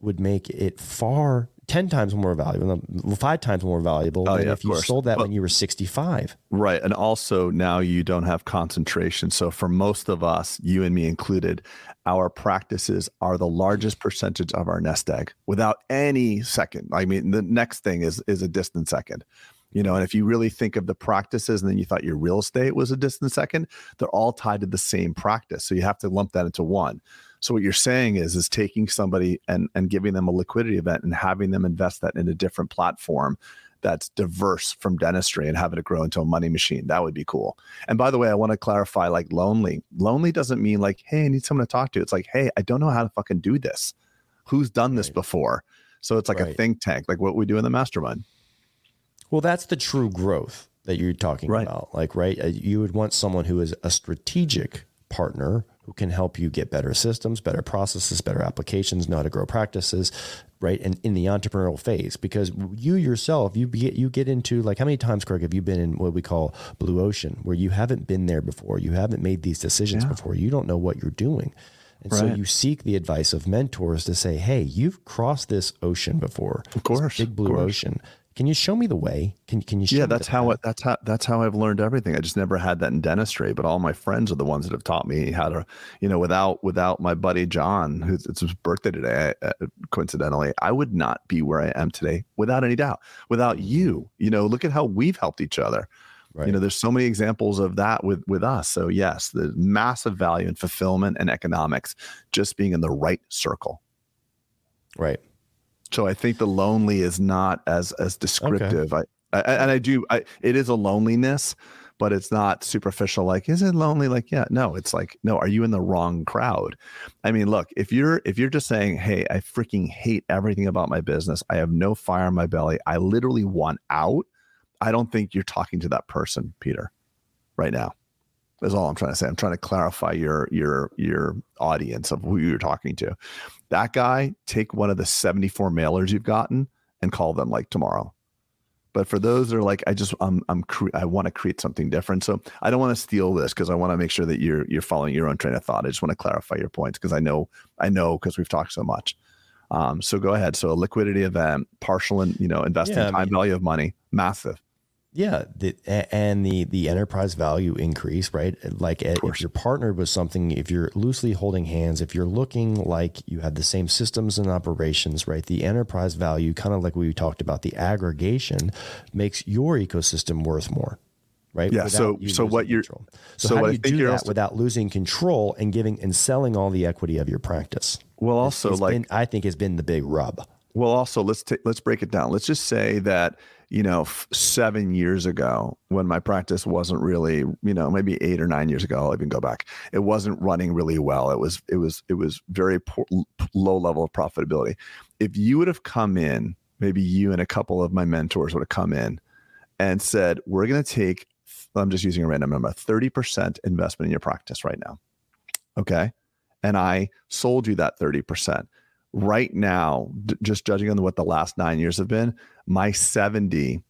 would make it far 10 times more valuable, five times more valuable Oh, than yeah, if you course. sold that when you were 65. Right. And also now you don't have concentration. So for most of us, you and me included, our practices are the largest percentage of our nest egg without any second. I mean, the next thing is is a distant second. You know, and if you really think of the practices and then you thought your real estate was a distant second, they're all tied to the same practice. So you have to lump that into one. So what you're saying is is taking somebody and and giving them a liquidity event and having them invest that in a different platform that's diverse from dentistry and having it grow into a money machine. That would be cool. And by the way, I want to clarify like lonely. Lonely doesn't mean like, hey, I need someone to talk to. It's like, hey, I don't know how to fucking do this. Who's done this Right. before? So it's like a think tank, like what we do in the mastermind. Well, that's the true growth that you're talking Right. about. Like, right? uh, You would want someone who is a strategic partner who can help you get better systems, better processes, better applications, know how to grow practices, right? And in the entrepreneurial phase, because you yourself, you get you get into like how many times, Craig, have you been in what we call blue ocean, where you haven't been there before, you haven't made these decisions Yeah. before, you don't know what you're doing. And so you seek the advice of mentors to say, "Hey, you've crossed this ocean before, Of course, big blue ocean. Can you show me the way? Can can you? Show Yeah, me that's the how path?" it, that's how that's how I've learned everything. I just never had that in dentistry, but all my friends are the ones that have taught me how to, you know, without without my buddy John, who's it's his birthday today, uh, coincidentally, I would not be where I am today without any doubt. Without you, you know, look at how we've helped each other. Right. You know, there's so many examples of that with with us. So yes, the massive value in fulfillment and economics, just being in the right circle. right. So I think the lonely is not as as descriptive. I, I and I do. I it is a loneliness, but it's not superficial. Like, is it lonely? Like, yeah, no. It's like, no. Are you in the wrong crowd? I mean, look. If you're if you're just saying, hey, I freaking hate everything about my business. I have no fire in my belly. I literally want out. I don't think you're talking to that person, Peter, right now. That's all I'm trying to say. I'm trying to clarify your your your audience of who you're talking to. That guy, take one of the 74 mailers you've gotten and call them like tomorrow. But for those that are like, I just I'm I'm cre- I want to create something different. So I don't want to steal this because I want to make sure that you're you're following your own train of thought. I just want to clarify your points because I know I know because we've talked so much. Um, so go ahead. So a liquidity event, partial and you know, investing Yeah, I time mean- value of money, massive. Yeah, the, and the the enterprise value increase, right? Like uh, if you're partnered with something, if you're loosely holding hands, if you're looking like you have the same systems and operations, right? The enterprise value, kind of like we talked about, the aggregation makes your ecosystem worth more, right? Yeah, so- Without you so what you're- control. so, so how what do I you think do you're that also- without losing control and giving and selling all the equity of your practice? Well, also It's like been, I think has been the big rub. Well, also let's ta- let's break it down. Let's just say that you know f- seven years ago, when my practice wasn't really, you know, maybe eight or nine years ago, I'll even go back. It wasn't running really well. It was it was it was very poor, low level of profitability. If you would have come in, maybe you and a couple of my mentors would have come in and said, "We're going to take." I'm just using a random number, 30% investment in your practice right now. Okay. And I sold you that 30% right now, d- just judging on what the last nine years have been, my 70%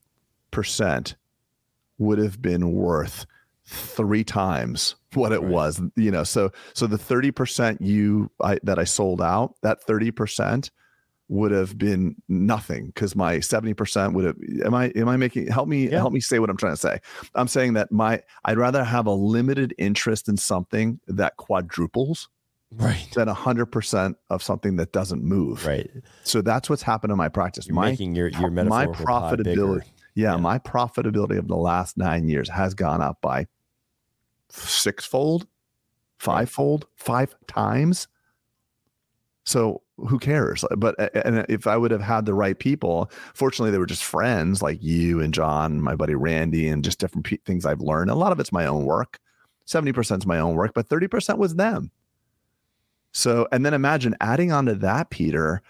would have been worth three times what it Right. was, you know. So, so the 30% you I, that I sold out, that 30% would have been nothing because my 70% would have am I am I making help me Yeah. help me say what I'm trying to say. I'm saying that my I'd rather have a limited interest in something that quadruples Right. than 100% of something that doesn't move. Right. So that's what's happened in my practice. You're my making your, your my profitability yeah, Yeah. my profitability of the last 9 years has gone up by sixfold, fivefold, five times. So who cares? But and if I would have had the right people, fortunately they were just friends like you and John, my buddy Randy, and just different pe- things I've learned. A lot of it's my own work. Seventy percent is my own work, but thirty percent was them. So and then imagine adding onto that, Peter,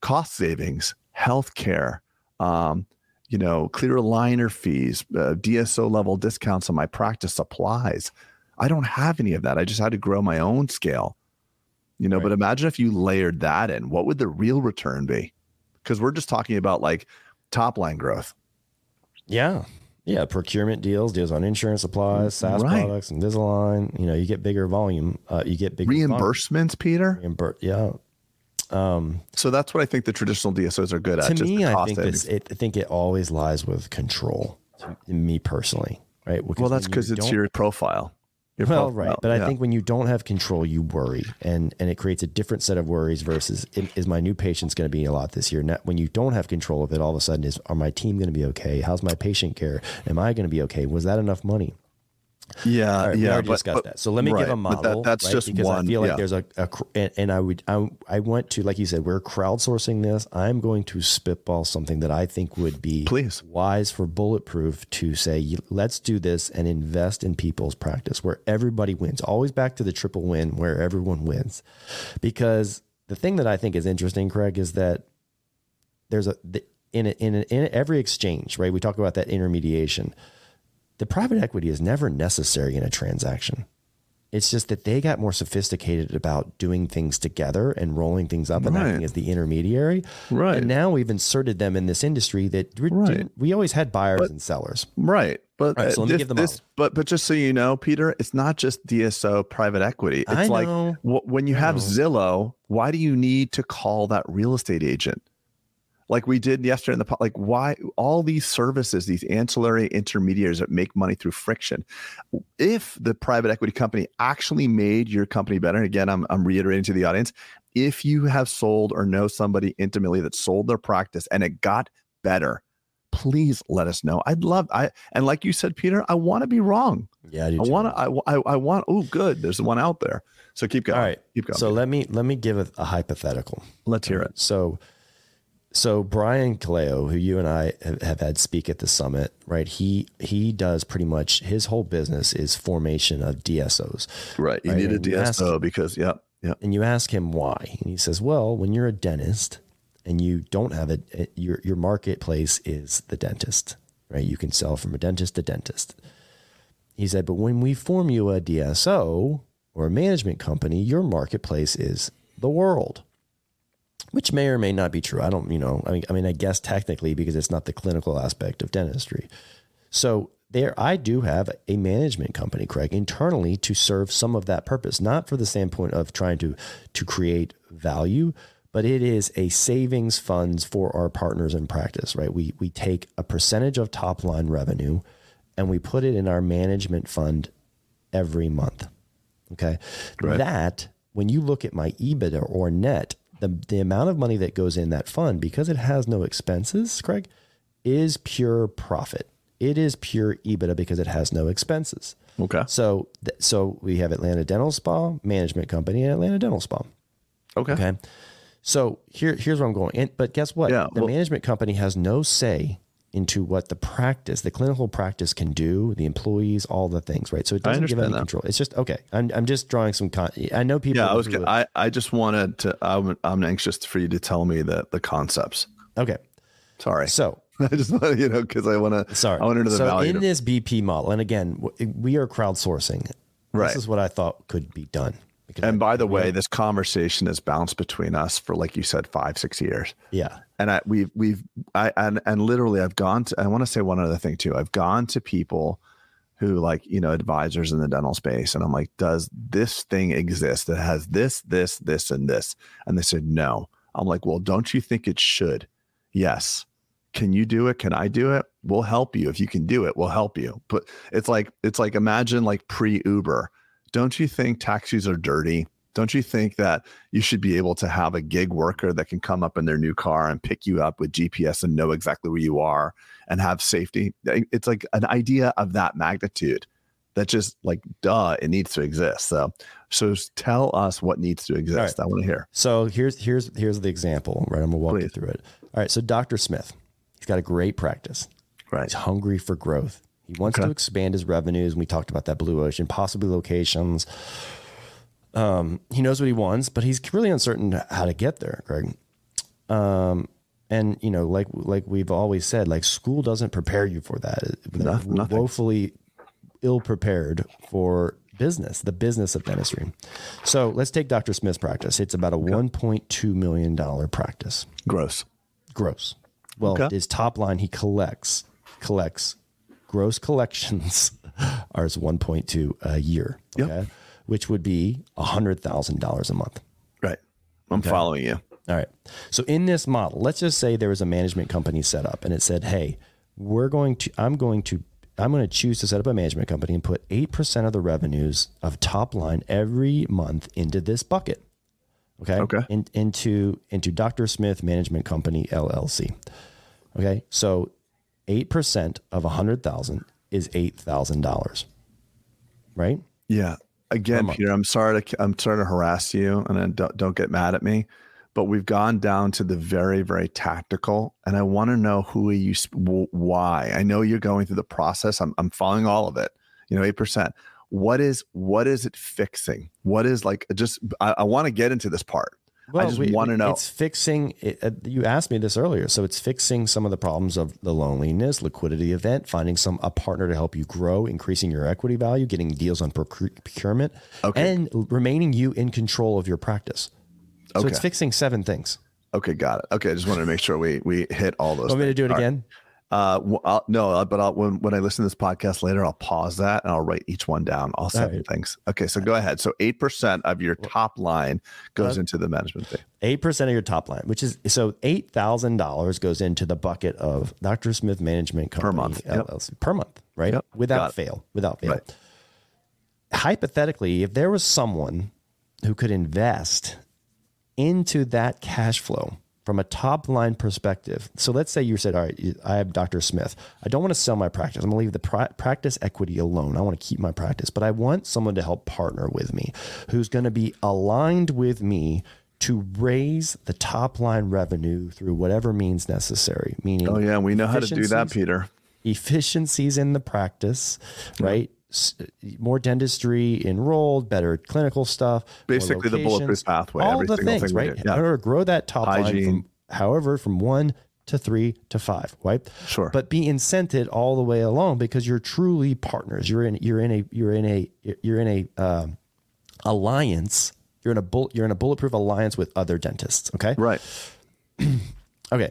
cost savings, healthcare, um, you know, clear aligner fees, uh, DSO level discounts on my practice supplies. I don't have any of that. I just had to grow my own scale. You know, but imagine if you layered that in, what would the real return be? Because we're just talking about like top line growth. Yeah. Yeah. Procurement deals, deals on insurance supplies, SaaS Right. products, Invisalign. You know, you get bigger volume. Uh, you get bigger volume. Reimbursements, Peter. Reimbur- yeah. Um, So that's what I think the traditional DSOs are good at. to me, I think it, I think it always lies with control. To me personally, right? well, that's because it's your profile. Well, right. But I think when you don't have control, you worry, and and it creates a different set of worries. Versus, is my new patient's going to be a lot this year? Now, when you don't have control of it, all of a sudden, is are my team going to be okay? How's my patient care? Am I going to be okay? Was that enough money? Yeah, right, we yeah. already but- discussed but- that. So let me right, give a but that- model. that's right? just because one. I feel like yeah. there's a, a and, and I would I, I went to like you said we're crowdsourcing this. I'm going to spitball something that I think would be Please. wise for bulletproof to say let's do this and invest in people's practice where everybody wins. Always back to the triple win where everyone wins, because the thing that I think is interesting, Craig, is that there's a the, in a, in, a, in every exchange, right? We talk about that intermediation. The private equity is never necessary in a transaction. It's just that they got more sophisticated about doing things together and rolling things up and Right. acting as the intermediary. Right. And now we've inserted them in this industry that we, Right. we always had buyers and sellers. Right. But right, so uh, let me give the this but but just so you know, Peter, it's not just DSO private equity. It's I like know. wh- when you have Zillow, why do you need to call that real estate agent? Like we did yesterday in the like why all these services, these ancillary intermediaries that make money through friction. If the private equity company actually made your company better, and again, I'm I'm reiterating to the audience, if you have sold or know somebody intimately that sold their practice and it got better, please let us know. I'd love I and like you said, Peter, I want to be wrong. Yeah, I I want to. I, I I want. Oh, good. There's one out there. So keep going. All right. keep going. So let me let me give a, a hypothetical. let's hear it. So, so Brian Colao, who you and I have, had speak at the summit, right? He he does pretty much his whole business is formation of DSOs, Right. You Right, need a and ask- DSO because yep, yep. and you ask him why, and he says, "Well, when you're a dentist and you don't have it, eh, your your marketplace is the dentist, right? You can sell from a dentist to dentist." He said, "But when we form you a DSO or a management company, your marketplace is the world." Which may or may not be true. I don't, you know, I mean, I mean, I guess technically because it's not the clinical aspect of dentistry. So there, I do have a management company, Craig, internally to serve some of that purpose, not for the standpoint of trying to to create value, but it is a savings funds for our partners in practice, right? We we take a percentage of top line revenue and we put it in our management fund every month. Okay. Right. That when you look at my EBITDA or net, the, the amount of money that goes in that fund, because it has no expenses, Craig, is pure profit. It is pure EBITDA because it has no expenses. Okay. So, th- so we have Atlanta Dental Spa Management Company and Atlanta Dental Spa. Okay. Okay. So here, here's where I'm going. And, but guess what? Yeah, the well- management company has no say into what the practice, the clinical practice can do, the employees, all the things, right? So it doesn't give any that. control. It's just, okay. I'm, I'm just drawing some con. I know people. Yeah, I was. gonna- I I just wanted to. I'm I'm anxious for you to tell me the the concepts. okay. Sorry. So I just want you know, because I want to. sorry. I want to know the so value. in this BP model, and again, we are crowdsourcing. Right. This is what I thought could be done. Because and by the way, this conversation has bounced between us for, like you said, five six years. yeah, and I we've we've I and and literally I've gone to I want to say one other thing too. I've gone to people who like, you know, advisors in the dental space and I'm like, does this thing exist that has this, this, this, and this? And they said, no. I'm like, well, don't you think it should? Yes. Can you do it? Can I do it? We'll help you. If you can do it, we'll help you. But it's like, it's like imagine like pre Uber. Don't you think taxis are dirty? Don't you think that you should be able to have a gig worker that can come up in their new car and pick you up with GPS and know exactly where you are and have safety? It's like an idea of that magnitude that just like duh, it needs to exist. So so tell us what needs to exist. Right. I want to hear. So here's here's here's the example, right? I'm gonna walk Please. you through it. All right. So Dr. Smith, he's got a great practice. Right. He's hungry for growth. He wants okay. to expand his revenues. And we talked about that blue ocean, possibly locations. Um, he knows what he wants, but he's really uncertain how to get there, Greg. Um, and you know, like like we've always said, like school doesn't prepare you for that. Nothing. Woefully ill prepared for business, the business of dentistry. So let's take Dr. Smith's practice. It's about a okay. $1.2 million practice. Gross. Gross. Well, okay. his top line, he collects, collects gross collections are 1.2 a year. Okay. Yep. Which would be $100,000 a month. Right. I'm okay. following you. All right. So in this model, let's just say there was a management company set up and it said, Hey, we're going to, I'm going to I'm going to choose to set up a management company and put 8% of the revenues of top line every month into this bucket. Okay. Okay. In, into, into Dr. Smith Management Company LLC. Okay. So 8% of a hundred thousand is $8,000. Right. Yeah. Again, Peter, I'm sorry to, I'm sorry to harass you and don't, don't get mad at me but we've gone down to the very very tactical and i want to know who you why i know you're going through the process i'm, I'm following all of it you know 8% what is what is it fixing what is like just i, I want to get into this part well, I just want to know. It's fixing. It, uh, you asked me this earlier, so it's fixing some of the problems of the loneliness, liquidity event, finding some a partner to help you grow, increasing your equity value, getting deals on procurement, okay. and remaining you in control of your practice. So okay. it's fixing seven things. Okay, got it. Okay, I just wanted to make sure we we hit all those. Want me to do it all again? Right. Uh, I'll, no, uh, but I'll, when when I listen to this podcast later, I'll pause that and I'll write each one down. All seven right. things. Okay, so go ahead. So eight percent of your top line goes uh, into the management fee. Eight percent of your top line, which is so eight thousand dollars goes into the bucket of Dr. Smith Management Company per month, LLC, yep. per month, right? Yep. Without fail, without fail. Right. Hypothetically, if there was someone who could invest into that cash flow from a top line perspective. So let's say you said, All right, I have Dr. Smith. I don't want to sell my practice. I'm going to leave the pra- practice equity alone. I want to keep my practice, but I want someone to help partner with me who's going to be aligned with me to raise the top line revenue through whatever means necessary. Meaning, oh, yeah, we know how to do that, Peter. Efficiencies in the practice, right? More dentistry enrolled, better clinical stuff. Basically, the bulletproof pathway. All the things, thing right? Yeah. Or grow that top Hygiene. line from, however, from one to three to five, right? Sure. But be incented all the way along because you're truly partners. You're in. You're in a. You're in a. You're in a um, alliance. You're in a bull. You're in a bulletproof alliance with other dentists. Okay. Right. okay.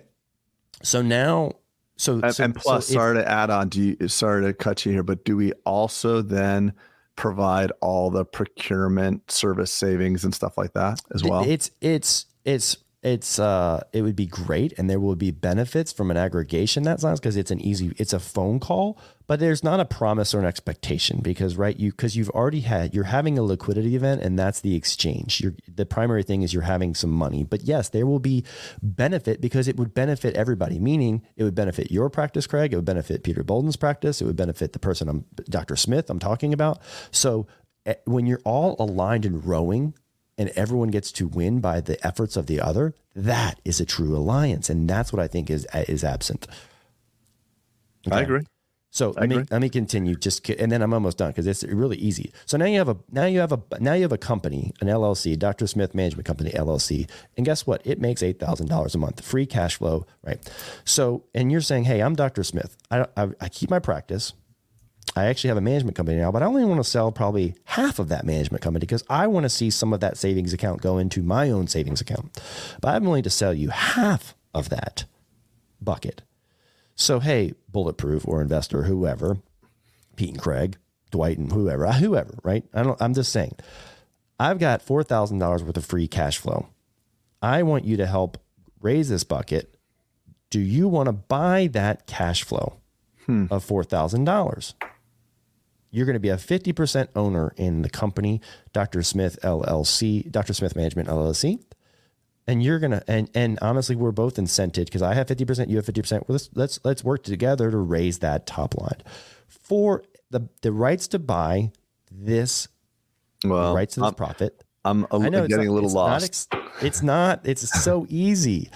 So now so and, so, and plus, so sorry if, to add on. Do you? Sorry to cut you here, but do we also then provide all the procurement service savings and stuff like that as well? It's it's it's it's uh it would be great and there will be benefits from an aggregation that sounds because it's an easy it's a phone call but there's not a promise or an expectation because right you because you've already had you're having a liquidity event and that's the exchange you're the primary thing is you're having some money but yes there will be benefit because it would benefit everybody meaning it would benefit your practice craig it would benefit peter boldon's practice it would benefit the person i'm dr smith i'm talking about so eh, when you're all aligned and rowing and everyone gets to win by the efforts of the other, that is a true alliance, and that's what I think is is absent. Okay? I agree. So I let agree. me let me continue. Just and then I'm almost done because it's really easy. So now you have a now you have a now you have a company, an LLC, Dr. Smith Management Company LLC, and guess what? It makes eight thousand dollars a month, free cash flow, right? So and you're saying, hey, I'm Dr. Smith. I, I, I keep my practice. I actually have a management company now, but I only want to sell probably half of that management company because I want to see some of that savings account go into my own savings account. But I'm willing to sell you half of that bucket. So, hey, Bulletproof or investor, whoever, Pete and Craig, Dwight and whoever, uh, whoever, right? I don't, I'm just saying, I've got $4,000 worth of free cash flow. I want you to help raise this bucket. Do you want to buy that cash flow hmm. of $4,000? You're going to be a 50% owner in the company, Dr. Smith LLC, Dr. Smith Management LLC. And you're going to, and, and honestly, we're both incented because I have 50%, you have 50%. Well, let's, let's, let's work together to raise that top line for the, the rights to buy this, Well, rights to this I'm, profit. I'm a, I know getting not- a little it's not lost. ex- it's not. It's so easy.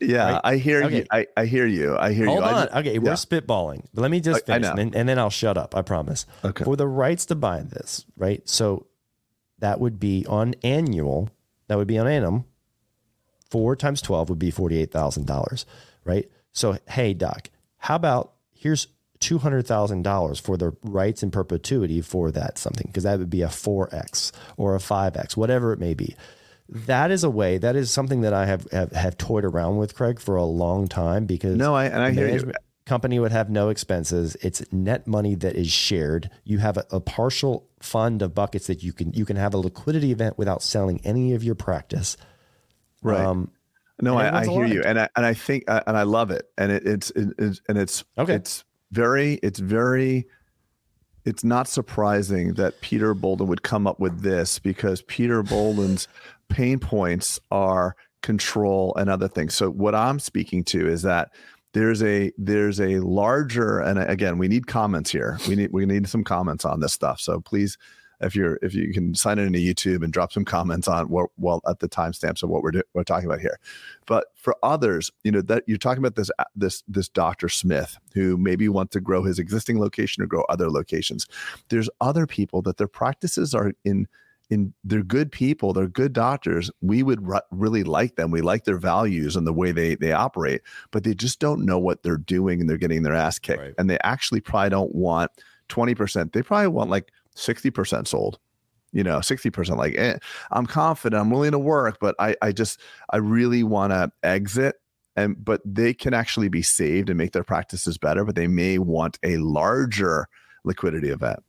yeah, right? I hear Okay. you. I, I hear you. I hear Hold you. On. just- okay, we're spitballing. Let me just finish, and, then, and then I'll shut up. I promise. Okay. For the rights to buy this, right? So that would be on annual. That would be on annum. Four times twelve would be forty-eight thousand dollars, right? So hey, doc, how about here's two hundred thousand dollars for the rights in perpetuity for that something because that would be a four x or a five x, whatever it may be. That is a way. That is something that I have have, have toyed around with Craig for a long time because No, I and I hear you. company would have no expenses. It's net money that is shared. You have a, a partial fund of buckets that you can you can have a liquidity event without selling any of your practice. Right. Um, No, I, I hear you, and I and I think uh, and I love it, and it, it's it, it's and it's Okay. it's very it's very it's not surprising that Peter Boldon would come up with this because Peter Boldon's pain points are control and other things. So what I'm speaking to is that there's a there's a larger and again we need comments here. We need we need some comments on this stuff. So please if you're if you can sign in into YouTube and drop some comments on what well at the timestamps of what we're do, we're talking about here. But for others, you know that you're talking about this uh, this this Dr. Smith who maybe wants to grow his existing location or grow other locations. There's other people that their practices are in in they're good people, they're good doctors. We would ru- really like them. We like their values and the way they they operate, but they just don't know what they're doing and they're getting their ass kicked. Right. And they actually probably don't want 20%. They probably want like 60% sold. You know, 60% like eh, I'm confident, I'm willing to work, but I I just I really want to exit and but they can actually be saved and make their practices better, but they may want a larger liquidity event.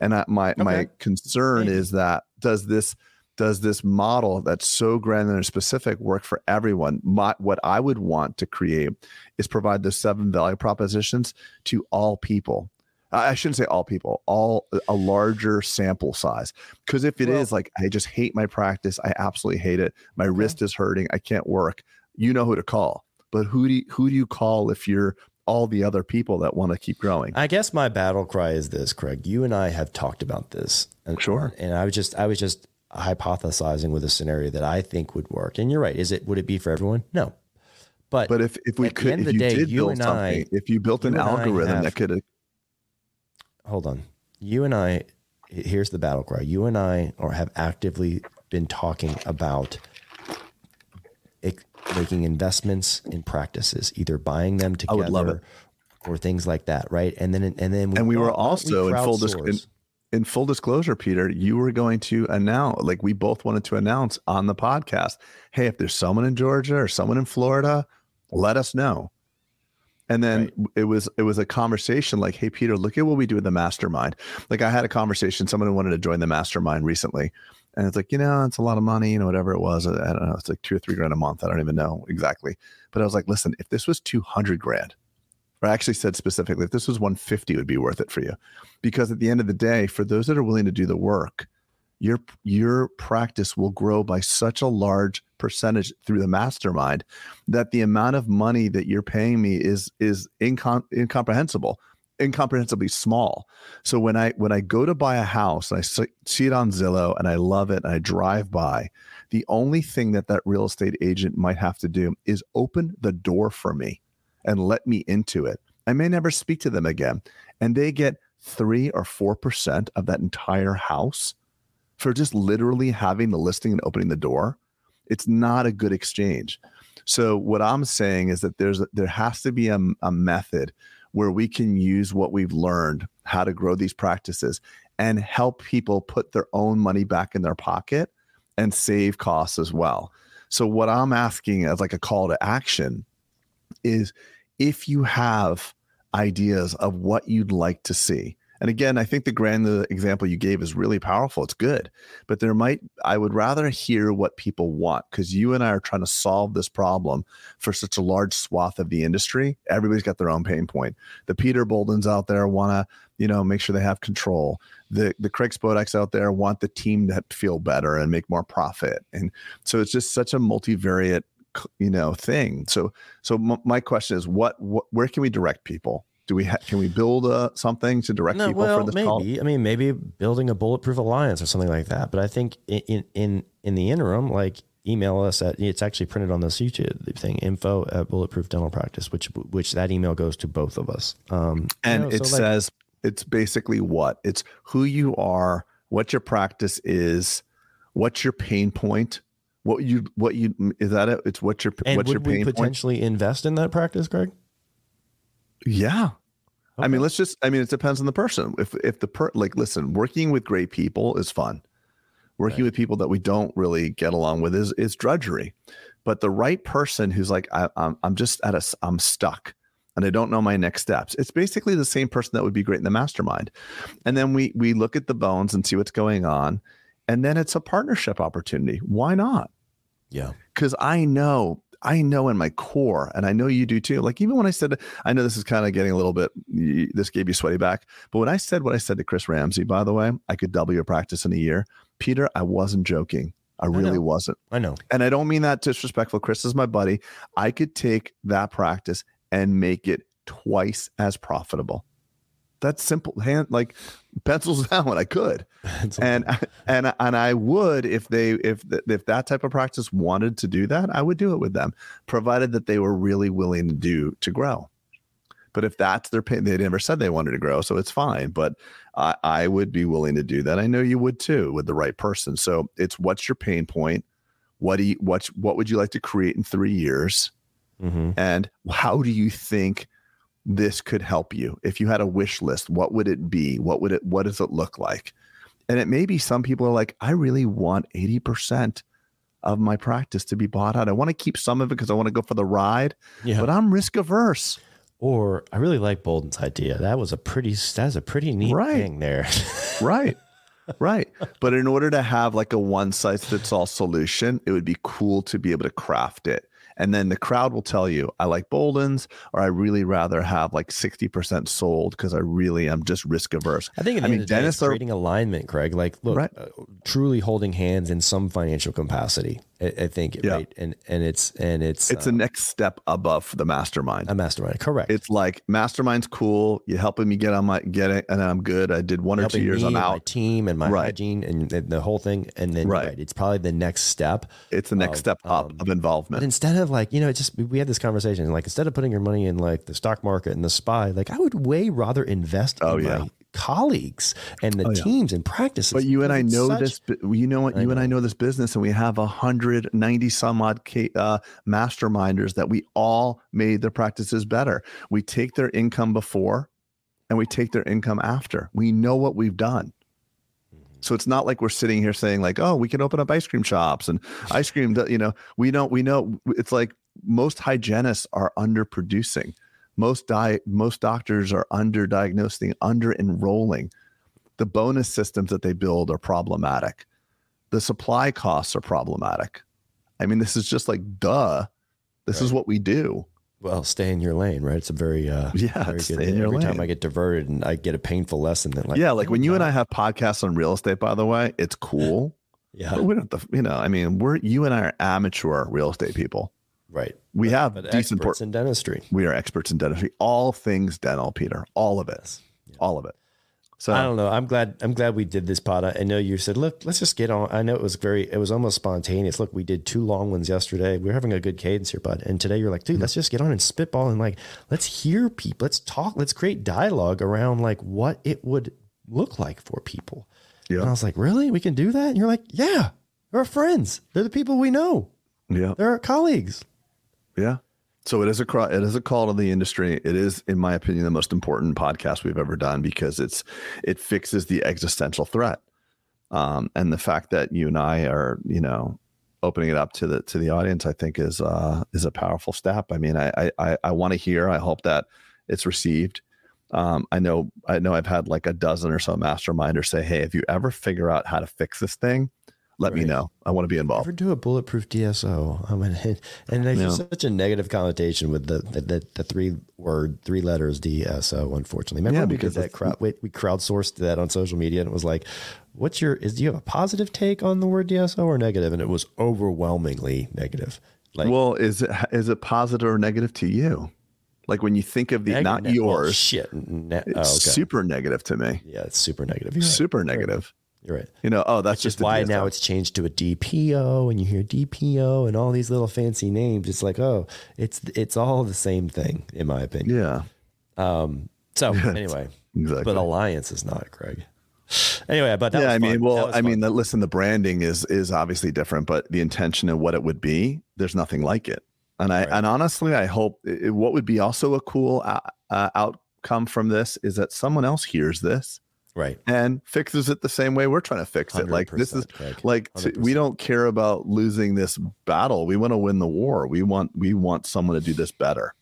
And I, my my concern is that does this does this model that's so granular and specific work for everyone? My, what I would want to create is provide those seven value propositions to all people. I shouldn't say all people, all a larger sample size. Because if it is Well- like I just hate my practice, I absolutely hate it. My wrist is hurting, I can't work. You know who to call. But who do you, who do you call if you're all the other people that want to keep growing? I guess my battle cry is this, Craig. You and I have talked about this. And, Sure. And I was just I was just hypothesizing with a scenario that I think would work. And you're right. Is it would it be for everyone? No. But, But if if we could, if you day, did you build and something, I- if you built an you algorithm have- that could, hold on. You and I here's the battle cry. You and I or have actively been talking about ex- making investments in practices, either buying them together it. or things like that, right? And then and then and we were thought, we also in full dis- in, in full disclosure, Peter, you were going to announce, like we both wanted to announce on the podcast, hey, if there's someone in Georgia or someone in Florida, let us know. And then Right. it was it was a conversation like, hey, Peter, look at what we do with the mastermind. Like I had a conversation, someone who wanted to join the mastermind recently. And it's like, you know, it's a lot of money, you know, whatever it was. I I don't know. It's like two or three grand a month. I don't even know exactly. But I was like, listen, if this was 200 grand, or I actually said specifically, if this was 150, it would be worth it for you. Because at the end of the day, for those that are willing to do the work, your your practice will grow by such a large percentage through the mastermind that the amount of money that you're paying me is is incom- incomprehensible incomprehensibly small. So when i when i go to buy a house and i see it on zillow and i love it and i drive by the only thing that that real estate agent might have to do is open the door for me and let me into it. I may never speak to them again and they get 3 or 4% of that entire house for just literally having the listing and opening the door it's not a good exchange. So what i'm saying is that there's there has to be a, a method where we can use what we've learned how to grow these practices and help people put their own money back in their pocket and save costs as well. So what i'm asking as like a call to action is if you have ideas of what you'd like to see And again, I think the grand uh, example you gave is really powerful. It's good, but there might I would rather hear what people want because you and I are trying to solve this problem for such a large swath of the industry. Everybody's got their own pain point. The Peter Boldons out there want to you know make sure they have control. The the Craig Spodaks out there want the team to feel better and make more profit. And so it's just such a multivariate you know thing. So so my question is, what, what where can we direct people? Do we ha- can we build uh, something to direct no, people well, for this maybe. call? I mean, maybe building a bulletproof alliance or something like that. But I think in in in the interim, like email us at it's actually printed on this YouTube thing info at bulletproof dental practice which which that email goes to both of us um and you know, it so says like, it's basically what it's who you are what your practice is what's your pain point what you what you is that it? It's what your and what's would your we potentially point? invest in that practice, Greg? Yeah. Okay. I mean, let's just I mean, it depends on the person. If if the per like listen, working with great people is fun. Working right. with people that we don't really get along with is is drudgery. But the right person who's like, I, I'm I'm just at a I'm stuck and I don't know my next steps. It's basically the same person that would be great in the mastermind. And then we we look at the bones and see what's going on and then it's a partnership opportunity. Why not? Yeah. Because I know, I know in my core, and I know you do too. Like, even when I said, I know this is kind of getting a little bit, this gave you sweaty back. But when I said what I said to Chris Ramsey, by the way, I could double your practice in a year. Peter, I wasn't joking. I really I wasn't. I know. And I don't mean that disrespectful. Chris is my buddy. I could take that practice and make it twice as profitable. That's simple. Hand like pencils down. When I could, and and and I would if they if if that type of practice wanted to do that, I would do it with them, provided that they were really willing to do to grow. But if that's their pain, they never said they wanted to grow, so it's fine. But I, I would be willing to do that. I know you would too with the right person. So it's what's your pain point? What do you what what would you like to create in three years? Mm-hmm. And how do you think this could help you. If you had a wish list what would it be? What would it what does it look like? And it may be some people are like i really want 80% of my practice to be bought out. I want to keep some of it because i want to go for the ride yeah. but i'm risk averse. Or i really like boldon's idea. That was a pretty that's a pretty neat right. thing there. Right. Right. But in order to have like a one size fits all solution it would be cool to be able to craft it and then the crowd will tell you, I like Boldon's, or I really rather have like 60% sold because I really am just risk averse. I think I mean, dentists are creating alignment, Craig. Like, look, right. uh, truly holding hands in some financial capacity. I, I think, yeah. right? And and it's and it's it's uh, a next step above the mastermind. A mastermind, correct? It's like mastermind's cool. You're helping me get on my get it, and I'm good. I did one or two years. I'm out. My team and my right. hygiene and, and, the whole thing, and then right. right. it's probably the next step. It's the next of, step up um, of involvement. Instead of like you know, it just we had this conversation like instead of putting your money in like the stock market and the spy, like I would way rather invest. Oh in yeah. Colleagues and the oh, yeah. teams and practices. But you and I know such, this. You know what? You know. and I know this business, and we have a hundred ninety some odd uh, masterminders that we all made their practices better. We take their income before, and we take their income after. We know what we've done. Mm-hmm. So it's not like we're sitting here saying like, "Oh, we can open up ice cream shops and ice cream." You know, we don't. We know it's like most hygienists are underproducing most di- most doctors are underdiagnosing, under enrolling. The bonus systems that they build are problematic. The supply costs are problematic. I mean, this is just like duh. This right. is what we do. Well, stay in your lane, right? It's a very uh, yeah. Very stay good, in your every lane. time I get diverted and I get a painful lesson that like yeah, like when you and I have podcasts on real estate. By the way, it's cool. Yeah, but we don't. You know, I mean, we're you and I are amateur real estate people. Right. We but, have but decent experts por- in dentistry. We are experts in dentistry. All things dental, Peter. All of it. Yeah. All of it. So I don't know. I'm glad. I'm glad we did this pod. I know you said, look, let's just get on. I know it was very. It was almost spontaneous. Look, we did two long ones yesterday. We are having a good cadence here, bud. And today you're like, dude, mm-hmm. let's just get on and spitball and like, let's hear people. Let's talk. Let's create dialogue around like what it would look like for people. Yeah. And I was like, really? We can do that? And you're like, yeah. They're our friends. They're the people we know. Yeah. They're our colleagues. Yeah. So it is a call, it is a call to the industry. It is, in my opinion, the most important podcast we've ever done because it's it fixes the existential threat, um, and the fact that you and I are, you know, opening it up to the to the audience, I think is uh, is a powerful step. I mean, I I I want to hear. I hope that it's received. Um, I know, I know, I've had like a dozen or so masterminders say, "Hey, if you ever figure out how to fix this thing, let me know. I want to be involved." Ever do a bulletproof DSO? I mean, and there's just Yeah. such a negative connotation with the the, the, the three word, three letters DSO. Unfortunately, remember Yeah, because that crowd we, we crowdsourced that on social media, and it was like, "What's your is do you have a positive take on the word DSO or negative?" And it was overwhelmingly negative. Like well, is it is it positive or negative to you? Like when you think of the not ne- well, yours, shit. Ne- oh, okay. it's super negative to me. yeah, it's super negative. You're right. Super negative. You're right. You know, oh, that's Which just why DSO. now it's changed to a DPO, and you hear DPO and all these little fancy names. It's like, oh, it's it's all the same thing, in my opinion. yeah, Um. So anyway, exactly. but alliance is not, Craig. Anyway, but that yeah, I mean. Well, I fun. mean, that, listen, the branding is is obviously different, but the intention of what it would be, there's nothing like it. And I Right. and honestly, I hope i- what would be also a cool uh, uh, outcome from this is that someone else hears this right. and fixes it the same way we're trying to fix it. Like this is 100%, Craig. like we don't care about losing this battle. We want to win the war. We want we want someone to do this better,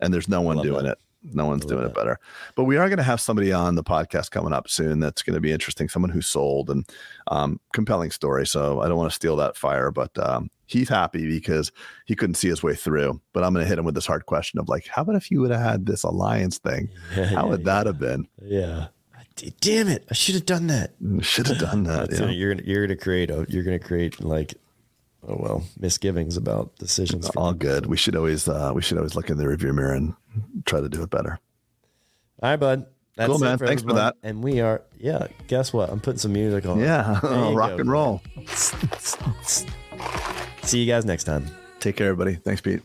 and there's no one doing that. it. No one's doing it better. But we are going to have somebody on the podcast coming up soon. That's going to be interesting. Someone who sold and um, compelling story. So I don't want to steal that fire, but um, he's happy because he couldn't see his way through. But I'm going to hit him with this hard question of like, how about if you would have had this alliance thing? Yeah, How yeah, would that have been? Yeah. D- Damn it! I should have done that. Should have done that. That's yeah. gonna- you're gonna you're gonna create a you're gonna create like oh well misgivings about decisions. all people. good. We should always uh, we should always look in the review mirror and try to do it better. All right, bud. That's Cool, it man. Thanks for that. And we are yeah. Guess what? I'm putting some music on. Yeah, rock go. and roll. See you guys next time. Take care, everybody. Thanks, Pete.